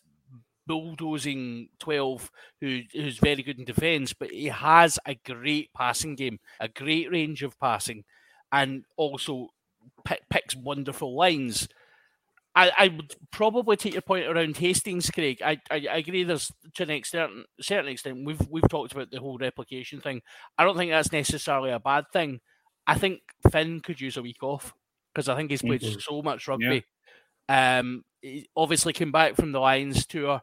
bulldozing 12 who, who's very good in defence, but he has a great passing game, a great range of passing, and also p- picks wonderful lines. I, I, would probably take your point around Hastings, Craig. I, I, I, agree. There's to an extent, certain extent, we've we've talked about the whole replication thing. I don't think that's necessarily a bad thing. I think Finn could use a week off because I think he's played mm-hmm. so much rugby. Yeah. Um, he obviously came back from the Lions tour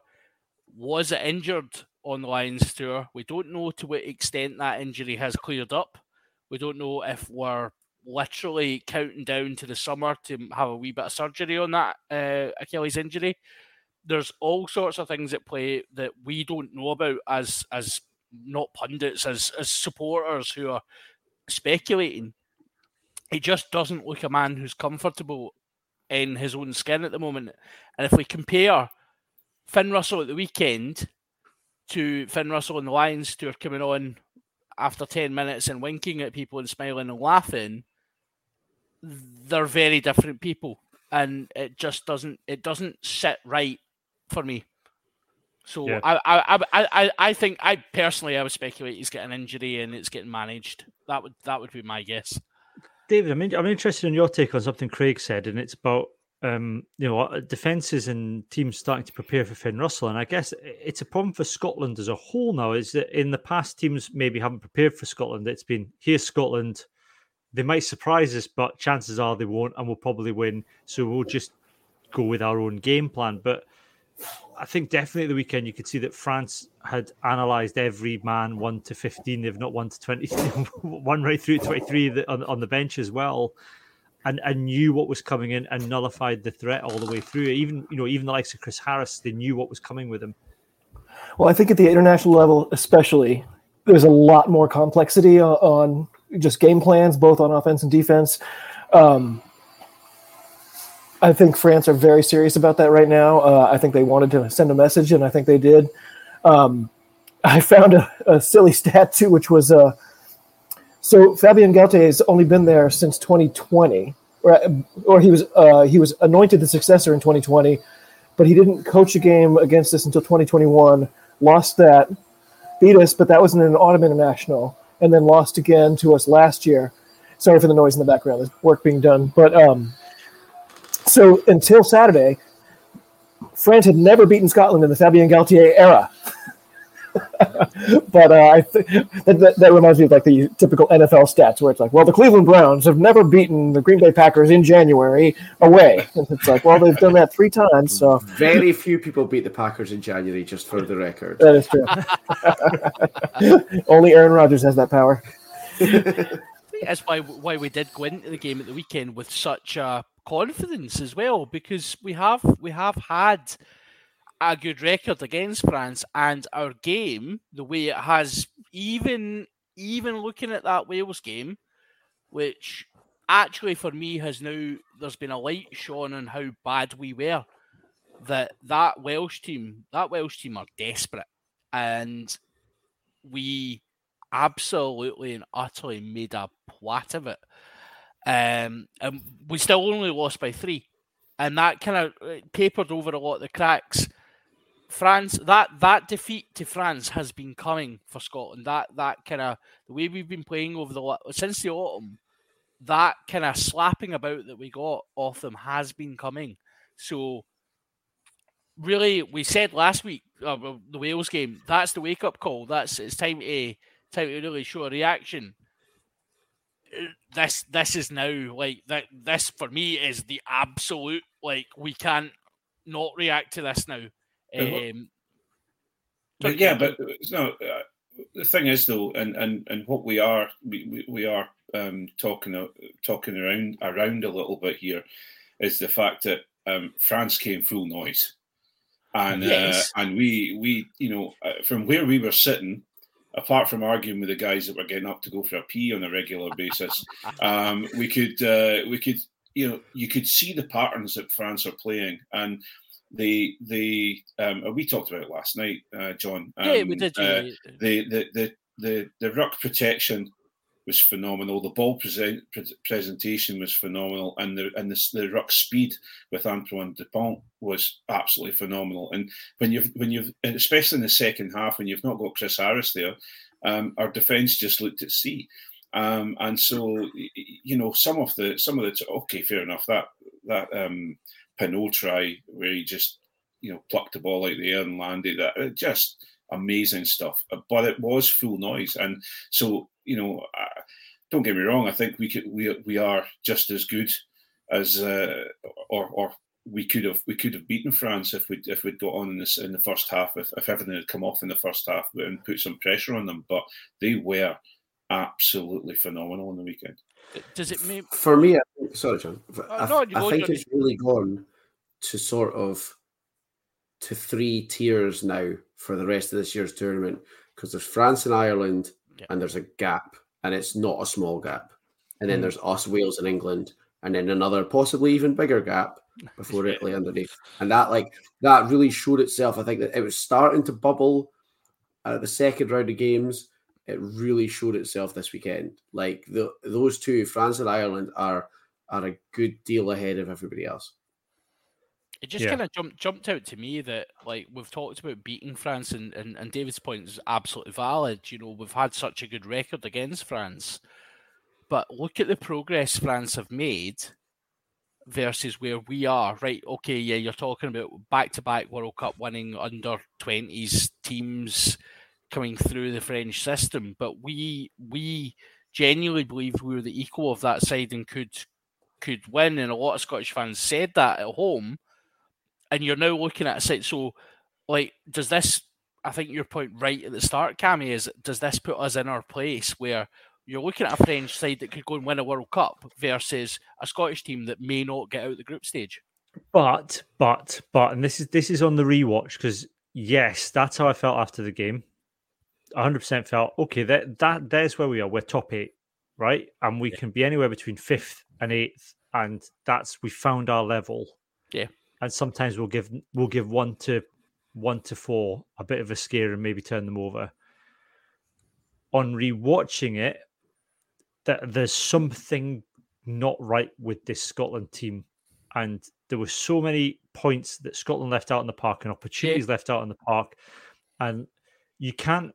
was injured on Lions tour? We don't know to what extent that injury has cleared up. We don't know if we're literally counting down to the summer to have a wee bit of surgery on that uh, Achilles injury. There's all sorts of things at play that we don't know about as as not pundits, as as supporters who are speculating. He just doesn't look a man who's comfortable in his own skin at the moment. And if we compare Finn Russell at the weekend to Finn Russell and the Lions tour coming on after 10 minutes and winking at people and smiling and laughing, they're very different people. And it just doesn't it doesn't sit right for me. So yeah. I, I, I I I think I personally I would speculate he's getting an injury and it's getting managed. That would that would be my guess. David, I'm, in, I'm interested in your take on something Craig said, and it's about um, you know, defenses and teams starting to prepare for Finn Russell. And I guess it's a problem for Scotland as a whole now, is that in the past, teams maybe haven't prepared for Scotland. It's been here's Scotland. They might surprise us, but chances are they won't, and we'll probably win. So we'll just go with our own game plan. But I think definitely the weekend you could see that France had analysed every man one to fifteen. They've not one to twenty, one right through twenty three on, on the bench as well and, and knew what was coming in and nullified the threat all the way through. Even you know, even the likes of Chris Harris, they knew what was coming with him. Well, I think at the international level, especially, there's a lot more complexity on, on just game plans, both on offense and defense. Um, I think France are very serious about that right now. Uh, I think they wanted to send a message, and I think they did. Um, I found a, a, silly stat too, which was uh, so Fabien Galthié has only been there since 2020, or, or he was uh, he was anointed the successor in 2020, but he didn't coach a game against us until 2021. Lost that, beat us, but that was in an autumn international, and then lost again to us last year. Sorry for the noise in the background. There's work being done, but um, so until Saturday, France had never beaten Scotland in the Fabien Galthié era. but uh, I th- that, that, that reminds me of like the typical NFL stats where it's like, well, the Cleveland Browns have never beaten the Green Bay Packers in January away. And it's like, well, they've done that three times. So Very few people beat the Packers in January, just for the record. that is true. Only Aaron Rodgers has that power. That's why why we did go into the game at the weekend with such uh, confidence as well, because we have we have had a good record against France, and our game, the way it has, even even looking at that Wales game, which actually for me has now there's been a light shone on how bad we were. That that Welsh team, that Welsh team are desperate, and we absolutely and utterly made a plat of it. Um, and we still only lost by three, and that kind of papered over a lot of the cracks. France that that defeat to France has been coming for Scotland. That that kind of the way we've been playing over the since the autumn, that kind of slapping about that we got off them has been coming. So really, we said last week uh, the Wales game. That's the wake up call. That's it's time to time to really show a reaction. This this is now like that. This for me is the absolute like we can't not react to this now. Um, but yeah, but no. Uh, the thing is, though, and and and what we are we we, are um, talking uh, talking around around a little bit here is the fact that um, France came full noise, and Yes. uh, and we we you know uh, from where we were sitting, apart from arguing with the guys that were getting up to go for a pee on a regular basis, um, we could uh, we could you know you could see the patterns that France are playing and. The the um, we talked about it last night, uh, John. Um, yeah, we did. uh, yeah. the the the the, the ruck protection was phenomenal. The ball present, pre- presentation was phenomenal, and the and the, the ruck speed with Antoine Dupont was absolutely phenomenal. And when you've when you've especially in the second half when you've not got Chris Harris there, um, our defence just looked at sea. Um, and so you know some of the some of the okay fair enough that that um, Penaud try where he just you know plucked the ball out of the air and landed uh, just amazing stuff. Uh, But it was full noise, and so you know, don't get me wrong. I think we could we we are just as good as uh, or or we could have we could have beaten France if we if we'd got on in this in the first half if, if everything had come off in the first half and put some pressure on them. But they were absolutely phenomenal on the weekend. Does it mean For me, I think, sorry, John. I, Oh, no, I think it's really gone to sort of to three tiers now for the rest of this year's tournament because there's France and Ireland, Yeah. and there's a gap, and it's not a small gap. And then Mm. there's us, Wales, and England, and then another possibly even bigger gap before Italy underneath. And that like that really showed itself. I think that it was starting to bubble at the second round of games. It really showed itself this weekend. Like the those two, France and Ireland, are are a good deal ahead of everybody else. It just Yeah. kind of jumped jumped out to me that like we've talked about beating France and, and, and David's point is absolutely valid. You know, we've had such a good record against France. But look at the progress France have made versus where we are. Right, okay, yeah, you're talking about back to back World Cup winning under twenties teams coming through the French system, but we we genuinely believe we were the equal of that side and could could win and a lot of Scottish fans said that at home and you're now looking at a site. So, like, does this? I think your point right at the start, Cammy, is does this put us in our place where you're looking at a French side that could go and win a World Cup versus a Scottish team that may not get out the group stage? But but but and this is this is on the rewatch because yes, that's how I felt after the game. 100% felt okay. That that there's where we are. We're top eight, right? And we can be anywhere between fifth and eighth, and that's we found our level. Yeah. And sometimes we'll give we'll give one to one to four a bit of a scare and maybe turn them over. On rewatching it, that there's something not right with this Scotland team and there were so many points that Scotland left out in the park and opportunities left out in the park, and you can't.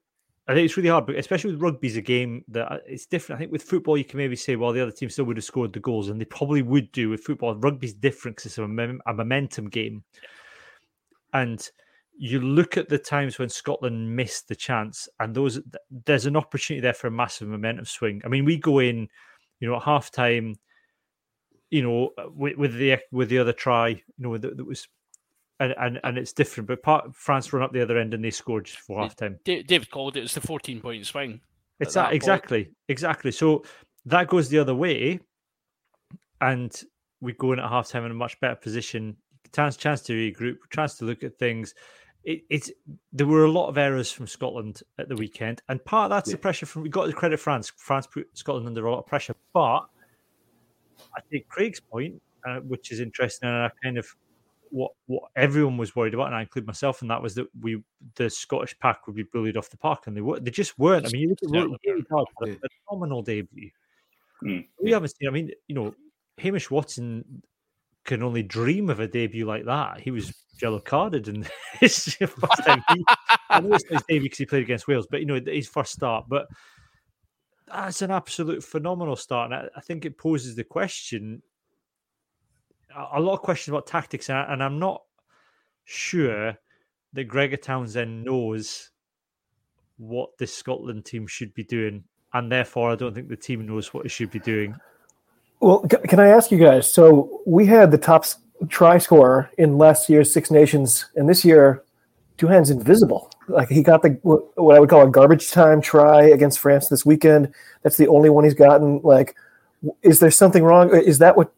I think it's really hard, but especially with rugby, is a game that uh, it's different. I think with football, you can maybe say, well, the other team still would have scored the goals, and they probably would do. With football, rugby's different because it's a, mem- a momentum game, and you look at the times when Scotland missed the chance, and those there's an opportunity there for a massive momentum swing. I mean, we go in, you know, at half time, you know, with, with the with the other try, you know, that was and, and and it's different. But part, France run up the other end and they scored just for half time. David called it. It's the fourteen point swing. It's that, that exactly, point. exactly. So that goes the other way, and we go in at half time in a much better position. Chance, chance to regroup, chance to look at things. It, it's there were a lot of errors from Scotland at the weekend, and part of that's yeah. the pressure from we got to credit France. France put Scotland under a lot of pressure, but I think Craig's point, uh, which is interesting, and I kind of what what everyone was worried about, and I include myself, and that was that we the Scottish pack would be bullied off the park, and they were they just weren't. I mean, you look at hard for a phenomenal debut. Mm. We haven't seen. I mean, you know, Hamish Watson can only dream of a debut like that. He was yellow carded in his first time. He, I know it's his debut because he played against Wales, but you know his first start. But that's an absolute phenomenal start, and I, I think it poses the question a lot of questions about tactics, and, I, am not sure that Gregor Townsend knows what this Scotland team should be doing, and therefore I don't think the team knows what it should be doing. Well, can I ask you guys? So we had the top try scorer in last year's Six Nations, and this year, Duhan's invisible. Like he got the what I would call a garbage time try against France this weekend. That's the only one he's gotten. Like, is there something wrong? Is that what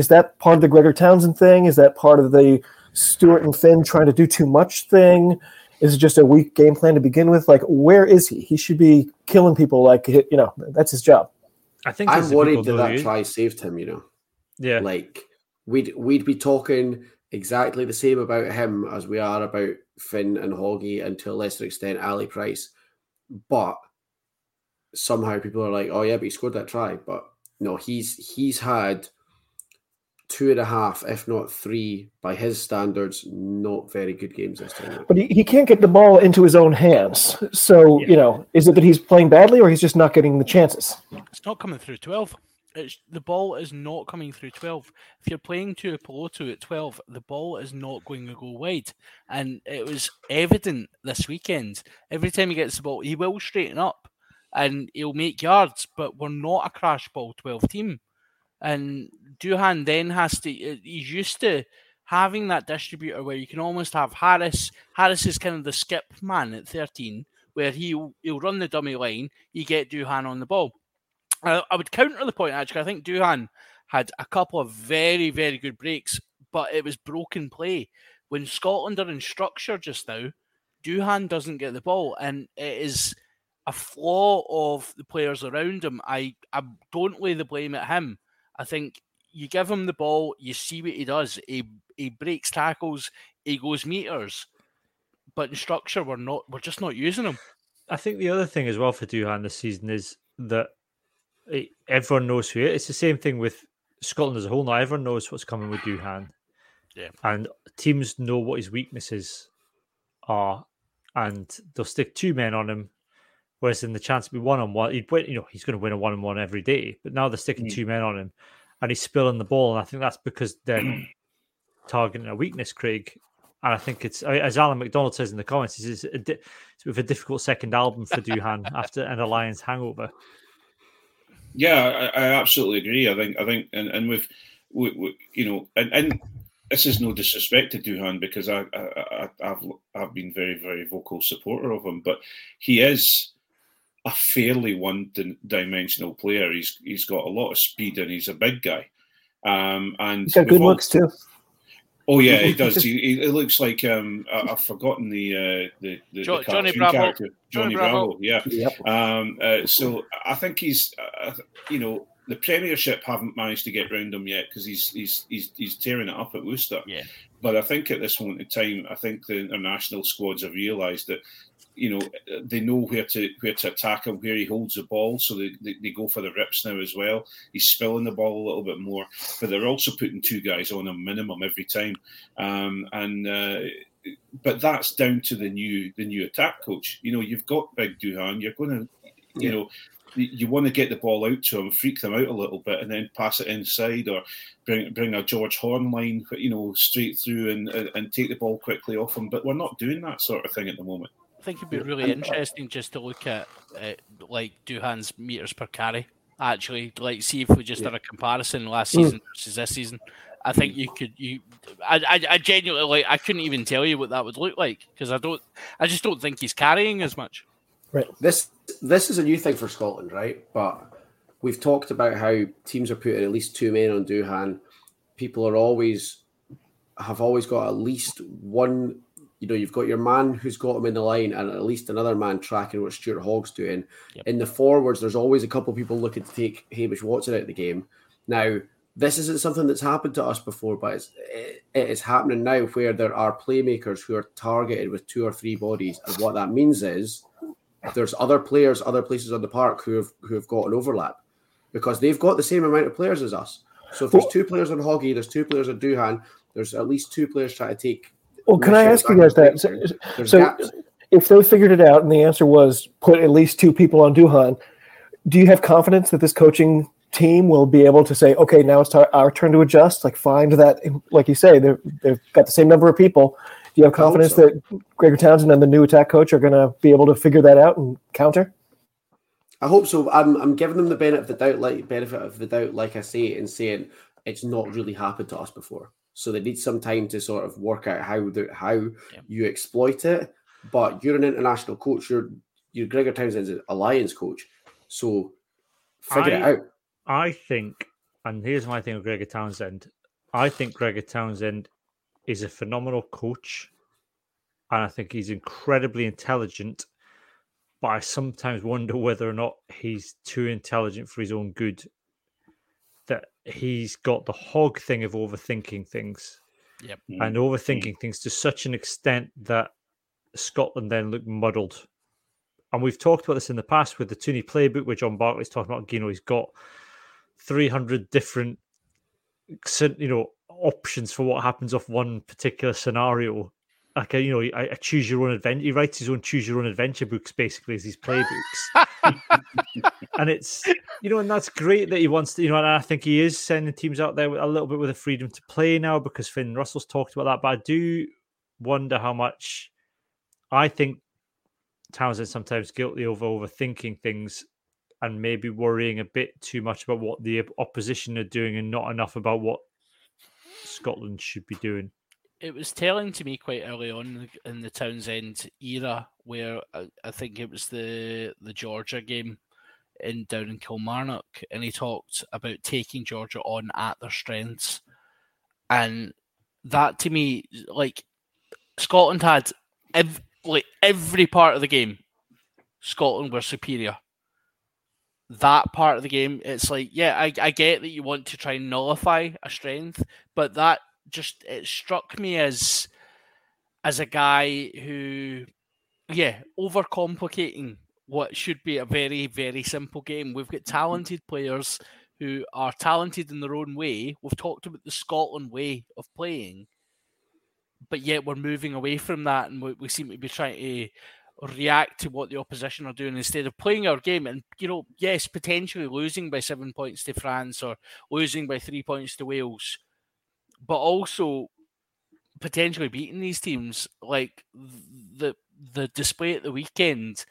is that part of the Gregor Townsend thing? Is that part of the Stuart and Finn trying to do too much thing? Is it just a weak game plan to begin with? Like, where is he? He should be killing people. Like, you know, that's his job. I think I'm worried that that try saved him. You know, yeah. Like we'd we'd be talking exactly the same about him as we are about Finn and Hoggy, and to a lesser extent Ali Price. But somehow people are like, "Oh yeah, but he scored that try." But no, he's he's had two and a half, if not three, by his standards, not very good games this time. But he, he can't get the ball into his own hands. So, yeah. you know, is it that he's playing badly or he's just not getting the chances? It's not coming through 12. It's, the ball is not coming through 12. If you're playing Tuipulotu at 12, the ball is not going to go wide. And it was evident this weekend. Every time he gets the ball, he will straighten up and he'll make yards, but we're not a crash ball 12 team. And Duhan then has to, uh, he's used to having that distributor where you can almost have Harris. Harris is kind of the skip man at 13, where he'll, he'll run the dummy line, you get Duhan on the ball. I, I would counter the point, actually. I think Duhan had a couple of very, very good breaks, but it was broken play. When Scotland are in structure just now, Duhan doesn't get the ball, and it is a flaw of the players around him. I, I don't lay the blame at him. I think you give him the ball, you see what he does. He he breaks tackles, he goes meters. But in structure, we're not we're just not using him. I think the other thing as well for Duhan this season is that eh, everyone knows who it is. It's the same thing with Scotland as a whole. Now everyone knows what's coming with Duhan. Yeah. And teams know what his weaknesses are, and they'll stick two men on him Whereas in the chance to be one on one, he'd win, you know, he's going to win a one on one every day. But now they're sticking mm. two men on him and he's spilling the ball. And I think that's because they're targeting a weakness, Craig. And I think it's, as Alan McDonald says in the comments, it's, a, it's with a difficult second album for Duhan after a Lions hangover. Yeah, I, I, absolutely agree. I think, I think, and, and with, with, with you know, and, and this is no disrespect to Duhan because I, I, have I've been very, very vocal supporter of him, but he is a fairly one-dimensional player. He's he's got a lot of speed and he's a big guy. Um, and he's got good looks too. Oh yeah, he does. he, he looks like um, I, have forgotten the uh, the, the, jo- the Johnny Bravo. character, Johnny, Johnny Bravo. Bravo. Yeah. Yep. Um, uh, so I think he's, uh, you know, the Premiership haven't managed to get round him yet because he's he's he's he's tearing it up at Worcester. Yeah. But I think at this moment in time, I think the international squads have realised that you know they know where to where to attack him, where he holds the ball, so they, they, they, go for the rips now as well. He's spilling the ball a little bit more, but they're also putting two guys on a minimum every time, um, and. Uh, but that's down to the new the new attack coach. You know, you've got Big Duhan. You're going to, you yeah. know, you want to get the ball out to them, freak them out a little bit, and then pass it inside or bring bring a George Horne line, you know, straight through and and take the ball quickly off them. But we're not doing that sort of thing at the moment. I think it'd be really interesting just to look at uh, like Duhan's meters per carry. Actually, like see if we just yeah. did a comparison last season mm. versus this season. I think you could you. I, I, I genuinely like. I couldn't even tell you what that would look like because I don't. I just don't think he's carrying as much. Right. This this is a new thing for Scotland, right? But we've talked about how teams are putting at least two men on Duhan. People are always have always got at least one. You know, you've got your man who's got him in the line, and at least another man tracking what Stuart Hogg's doing. Yep. In the forwards, there's always a couple of people looking to take Hamish Watson out of the game. Now, this isn't something that's happened to us before, but it's, it, it is happening now where there are playmakers who are targeted with two or three bodies. And what that means is there's other players, other places on the park who have who have got an overlap because they've got the same amount of players as us. So if there's two players on Hoggy, there's two players on Duhan, there's at least two players trying to take. Well, can I ask you guys that? So, so if they figured it out and the answer was put at least two people on Duhan, do you have confidence that this coaching team will be able to say, okay, now it's our turn to adjust, like find that, like you say, they've got the same number of people Do you have confidence so. that Gregor Townsend and the new attack coach are going to be able to figure that out and counter? I hope so. I'm, I'm giving them the benefit of the doubt, like benefit of the doubt, like I say, and saying it's not really happened to us before. So they need some time to sort of work out how the how yeah. you exploit it. But you're an international coach. You're you're Gregor Townsend's a Lions coach. So figure I, it out. I think, and here's my thing with Gregor Townsend. I think Gregor Townsend is a phenomenal coach, and I think he's incredibly intelligent. But I sometimes wonder whether or not he's too intelligent for his own good. That he's got the Hogg thing of overthinking things, yep. and overthinking mm-hmm. things to such an extent that Scotland then looked muddled. And we've talked about this in the past with the Tooney playbook, where John Barclay's talking about. You know, he's got three hundred different, you know, options for what happens off one particular scenario. Like, a, you know, I, I choose your own adventure. He writes his own choose your own adventure books basically as his playbooks. and it's, you know, and that's great that he wants to, you know, and I think he is sending teams out there with a little bit with the freedom to play now because Finn Russell's talked about that. But I do wonder how much I think Townsend sometimes guilty of overthinking things and maybe worrying a bit too much about what the opposition are doing and not enough about what Scotland should be doing. It was telling to me quite early on in the Townsend era, where I, I think it was the the Georgia game in down in Kilmarnock, and he talked about taking Georgia on at their strengths, and that to me, like Scotland had ev- like every part of the game, Scotland were superior. That part of the game, it's like, yeah, I, I get that you want to try and nullify a strength, but that just it struck me as as a guy who, yeah, overcomplicating what should be a very very simple game. We've got talented players who are talented in their own way. We've talked about the Scotland way of playing, but yet we're moving away from that, and we, we seem to be trying to react to what the opposition are doing instead of playing our game and you know yes potentially losing by seven points to france or losing by three points to wales but also potentially beating these teams like the the display at the weekend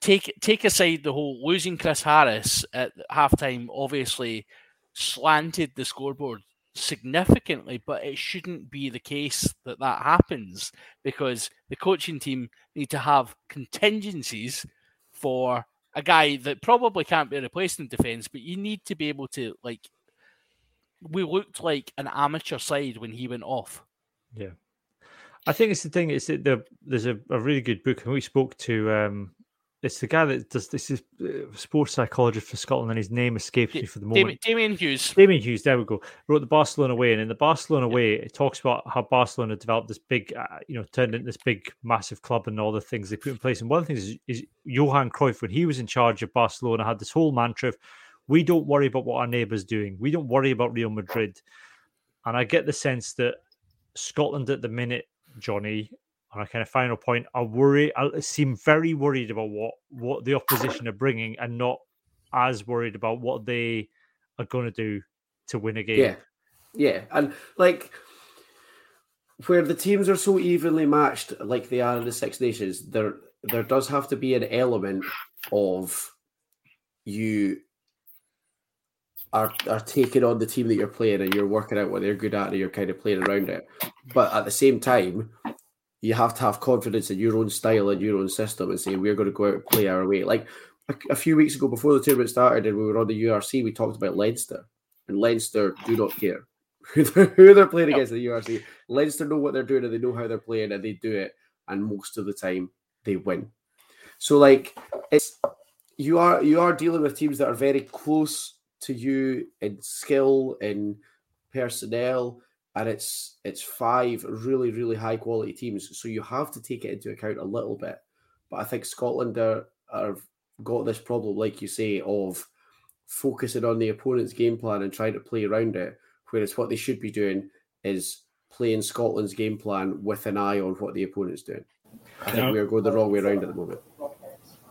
take take aside the whole losing chris harris at halftime obviously slanted the scoreboard significantly, but it shouldn't be the case that that happens because the coaching team need to have contingencies for a guy that probably can't be replaced in defence, but you need to be able to like. We looked like an amateur side when he went off. Yeah, I think it's the thing. Is that the, there's a, a really good book, and we spoke to um, it's the guy that does this is uh, sports psychologist for Scotland, and his name escapes me for the moment. Damian Hughes. Damian Hughes. There we go. Wrote the Barcelona way, and in the Barcelona yep. way, it talks about how Barcelona developed this big, uh, you know, turned into this big, massive club, and all the things they put in place. And one of the things is, is Johan Cruyff, when he was in charge of Barcelona, had this whole mantra of, "We don't worry about what our neighbours doing. We don't worry about Real Madrid." And I get the sense that Scotland at the minute, Johnny, on a kind of final point, I worry. I seem very worried about what what the opposition are bringing, and not as worried about what they are going to do to win a game. Yeah, yeah, and like where the teams are so evenly matched, like they are in the Six Nations, there there does have to be an element of you are are taking on the team that you're playing and you're working out what they're good at and you're kind of playing around it. But at the same time, you have to have confidence in your own style and your own system and say we're going to go out and play our way. Like a, a few weeks ago before the tournament started and we were on the URC, we talked about Leinster. And Leinster do not care who they're, who they're playing against the URC. Leinster know what they're doing and they know how they're playing and they do it. And most of the time they win. So like it's you are you are dealing with teams that are very close to you in skill in personnel and it's it's five really really high quality teams. So you have to take it into account a little bit. But i think scotland are, are got this problem like you say of focusing on the opponent's game plan and trying to play around it whereas what they should be doing is playing scotland's game plan with an eye on what the opponent's doing. I think we're going the wrong way around at the moment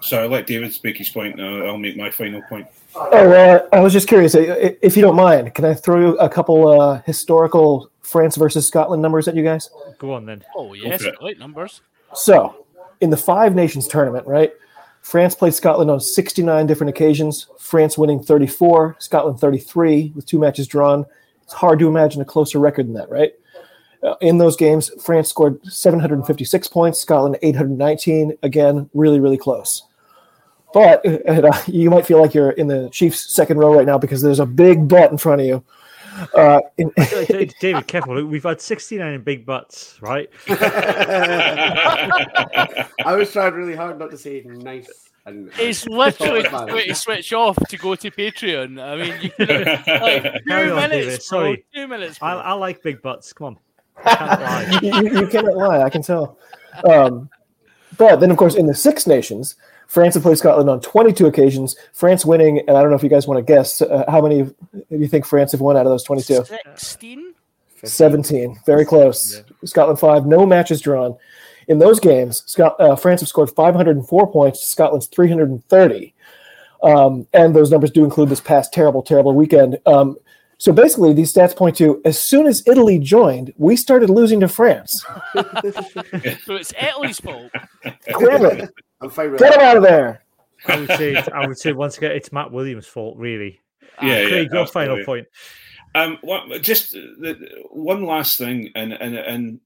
So I'll let David speak his point now. I'll make my final point. Oh, uh, I was just curious, i- i- if you don't mind, can I throw a couple uh, historical France versus Scotland numbers at you guys? Go on then. Oh yes, Okay. great numbers. So, in the Five Nations tournament, right? France played Scotland on 69 different occasions. France winning 34, Scotland 33, with two matches drawn. It's hard to imagine a closer record than that, right? Uh, in those games, France scored 756 points, Scotland 819. Again, really, really close. But and, uh, you might feel like you're in the Chiefs' second row right now because there's a big butt in front of you. Uh, in, David, David, careful. We've had 69 big butts, right? I was trying really hard not to say nice. And He's literally man. going to switch off to go to Patreon. I mean, you could like two on, minutes, bro. sorry. Two minutes. Bro. I, I like big butts. Come on. I can't lie. you, you cannot lie. I can tell. Um, but then, of course, in the Six Nations, France have played Scotland on 22 occasions. France winning, and I don't know if you guys want to guess uh, how many do you think France have won out of those 22? Sixteen. 17. Very close. Scotland five. No matches drawn. In those games, Scot- uh, France have scored 504 points to Scotland's 330. Um, and those numbers do include this past terrible, terrible weekend. Um, so basically, these stats point to as soon as Italy joined, we started losing to France. So it's Italy's fault. Damn it. I'm fine with Get him out of there. I would say, I would say once again, it's Matt Williams' fault, really. Yeah, yeah, Craig, your final absolutely. point. Um, what, just the, one last thing, and and and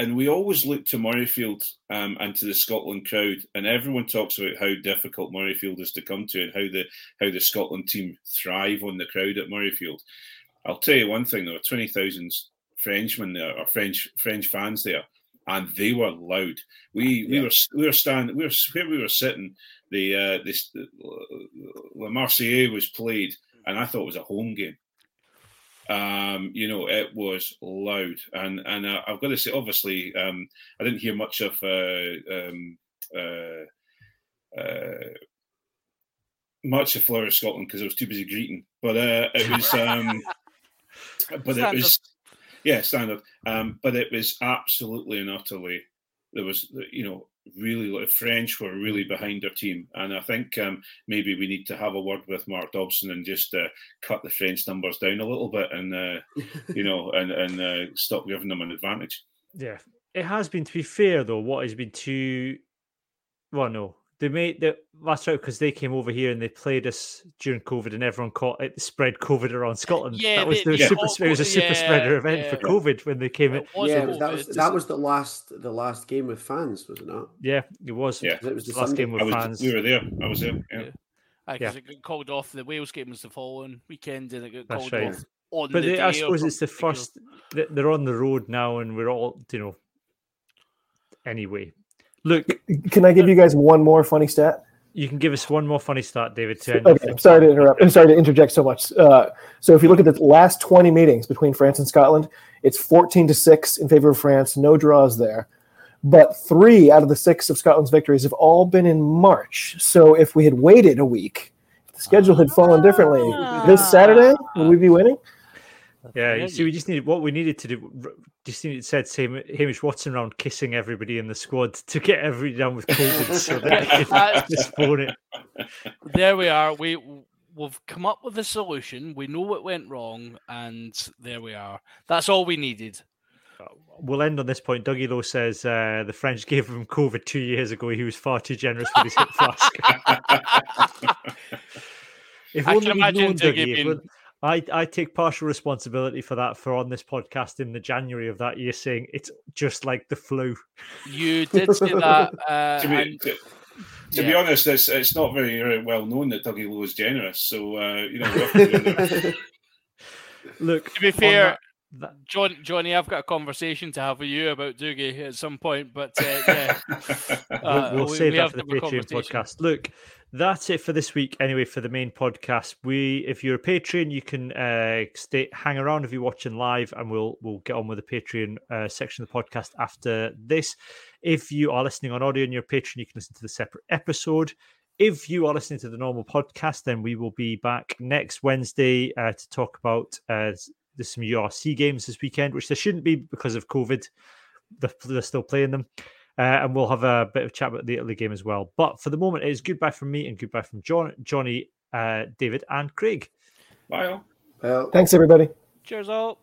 and we always look to Murrayfield um, and to the Scotland crowd, and everyone talks about how difficult Murrayfield is to come to, and how the how the Scotland team thrive on the crowd at Murrayfield. I'll tell you one thing: there were twenty thousand Frenchmen there, or French French fans there, and they were loud. We we Yeah. were we were standing, we were where we were sitting. The uh, this La Marseillaise was played, and I thought it was a home game um, you know, it was loud, and and uh, I've got to say, obviously, um, I didn't hear much of uh, um, uh, uh, much of Flower of Scotland because I was too busy greeting, but uh, it was, um, but it was, yeah, standard, um, but it was absolutely and utterly. There was, you know, really the French were really behind their team, and I think um, maybe we need to have a word with Mark Dodson and just uh, cut the French numbers down a little bit, and uh, you know, and and uh, stop giving them an advantage. Yeah, it has been. To be fair, though, what has been too. Well, no, they made the that's right because they came over here and they played us during COVID, and everyone caught it spread COVID around Scotland. Yeah, that was they- the they super. It was a super yeah, spreader event yeah. for COVID when they came in. Yeah, that was that was the last the last game with fans, was it not? Yeah, it was. Yeah. It was the last Sunday. game with was, fans. we were there. I was there. Yeah. Because Yeah. it got called off. The Wales game was the following weekend, and it got That's called right. off on But the they, I suppose it's the first. They're on the road now, and we're all, you know. Anyway, look, Can I give you guys one more funny stat? you can give us one more funny stat, David. Okay, I'm sorry to interrupt. I'm sorry to interject so much. Uh, so if you look at the last 20 meetings between France and Scotland, it's 14 to 6 in favor of France. No draws there. But three out of the six of Scotland's victories have all been in March. So if we had waited a week, if the schedule had fallen differently, this Saturday, would we be winning? Yeah, you see, we just needed what we needed to do. R- Just needed said Sam- Hamish Watson around kissing everybody in the squad to get everybody down with COVID, so that they That's- could postpone it. there we are. We we've come up with a solution. We know what went wrong, and there we are. That's all we needed. We'll end on this point. Dougie Lowe says uh, the French gave him COVID two years ago. He was far too generous with his hip flask. if I only can imagine known, Dougie Dougie, being- we'd- I, I take partial responsibility for that for on this podcast in the January of that year saying it's just like the flu. You did say that. Uh, to be, and- to, to be honest, it's, it's not very uh, well known that Dougie Lowe is generous. So, uh, you know, Look, to be fair, that- John, Johnny, I've got a conversation to have with you about Dougie at some point, but uh, yeah, we'll, uh, we'll we- save we that for the to have a Patreon podcast. Look, that's it for this week. Anyway, for the main podcast, we if you're a Patreon, you can uh, stay hang around if you're watching live, and we'll we'll get on with the Patreon uh, section of the podcast after this. If you are listening on audio and you're a patron, you can listen to the separate episode. If you are listening to the normal podcast, then we will be back next Wednesday uh, to talk about uh, there's some URC games this weekend, which there shouldn't be because of COVID. They're, they're still playing them. Uh, and we'll have a bit of chat about the Italy game as well. But for the moment, it is goodbye from me and goodbye from John, Johnny, uh, David, and Craig. Bye all. well, Thanks, everybody. Cheers, all.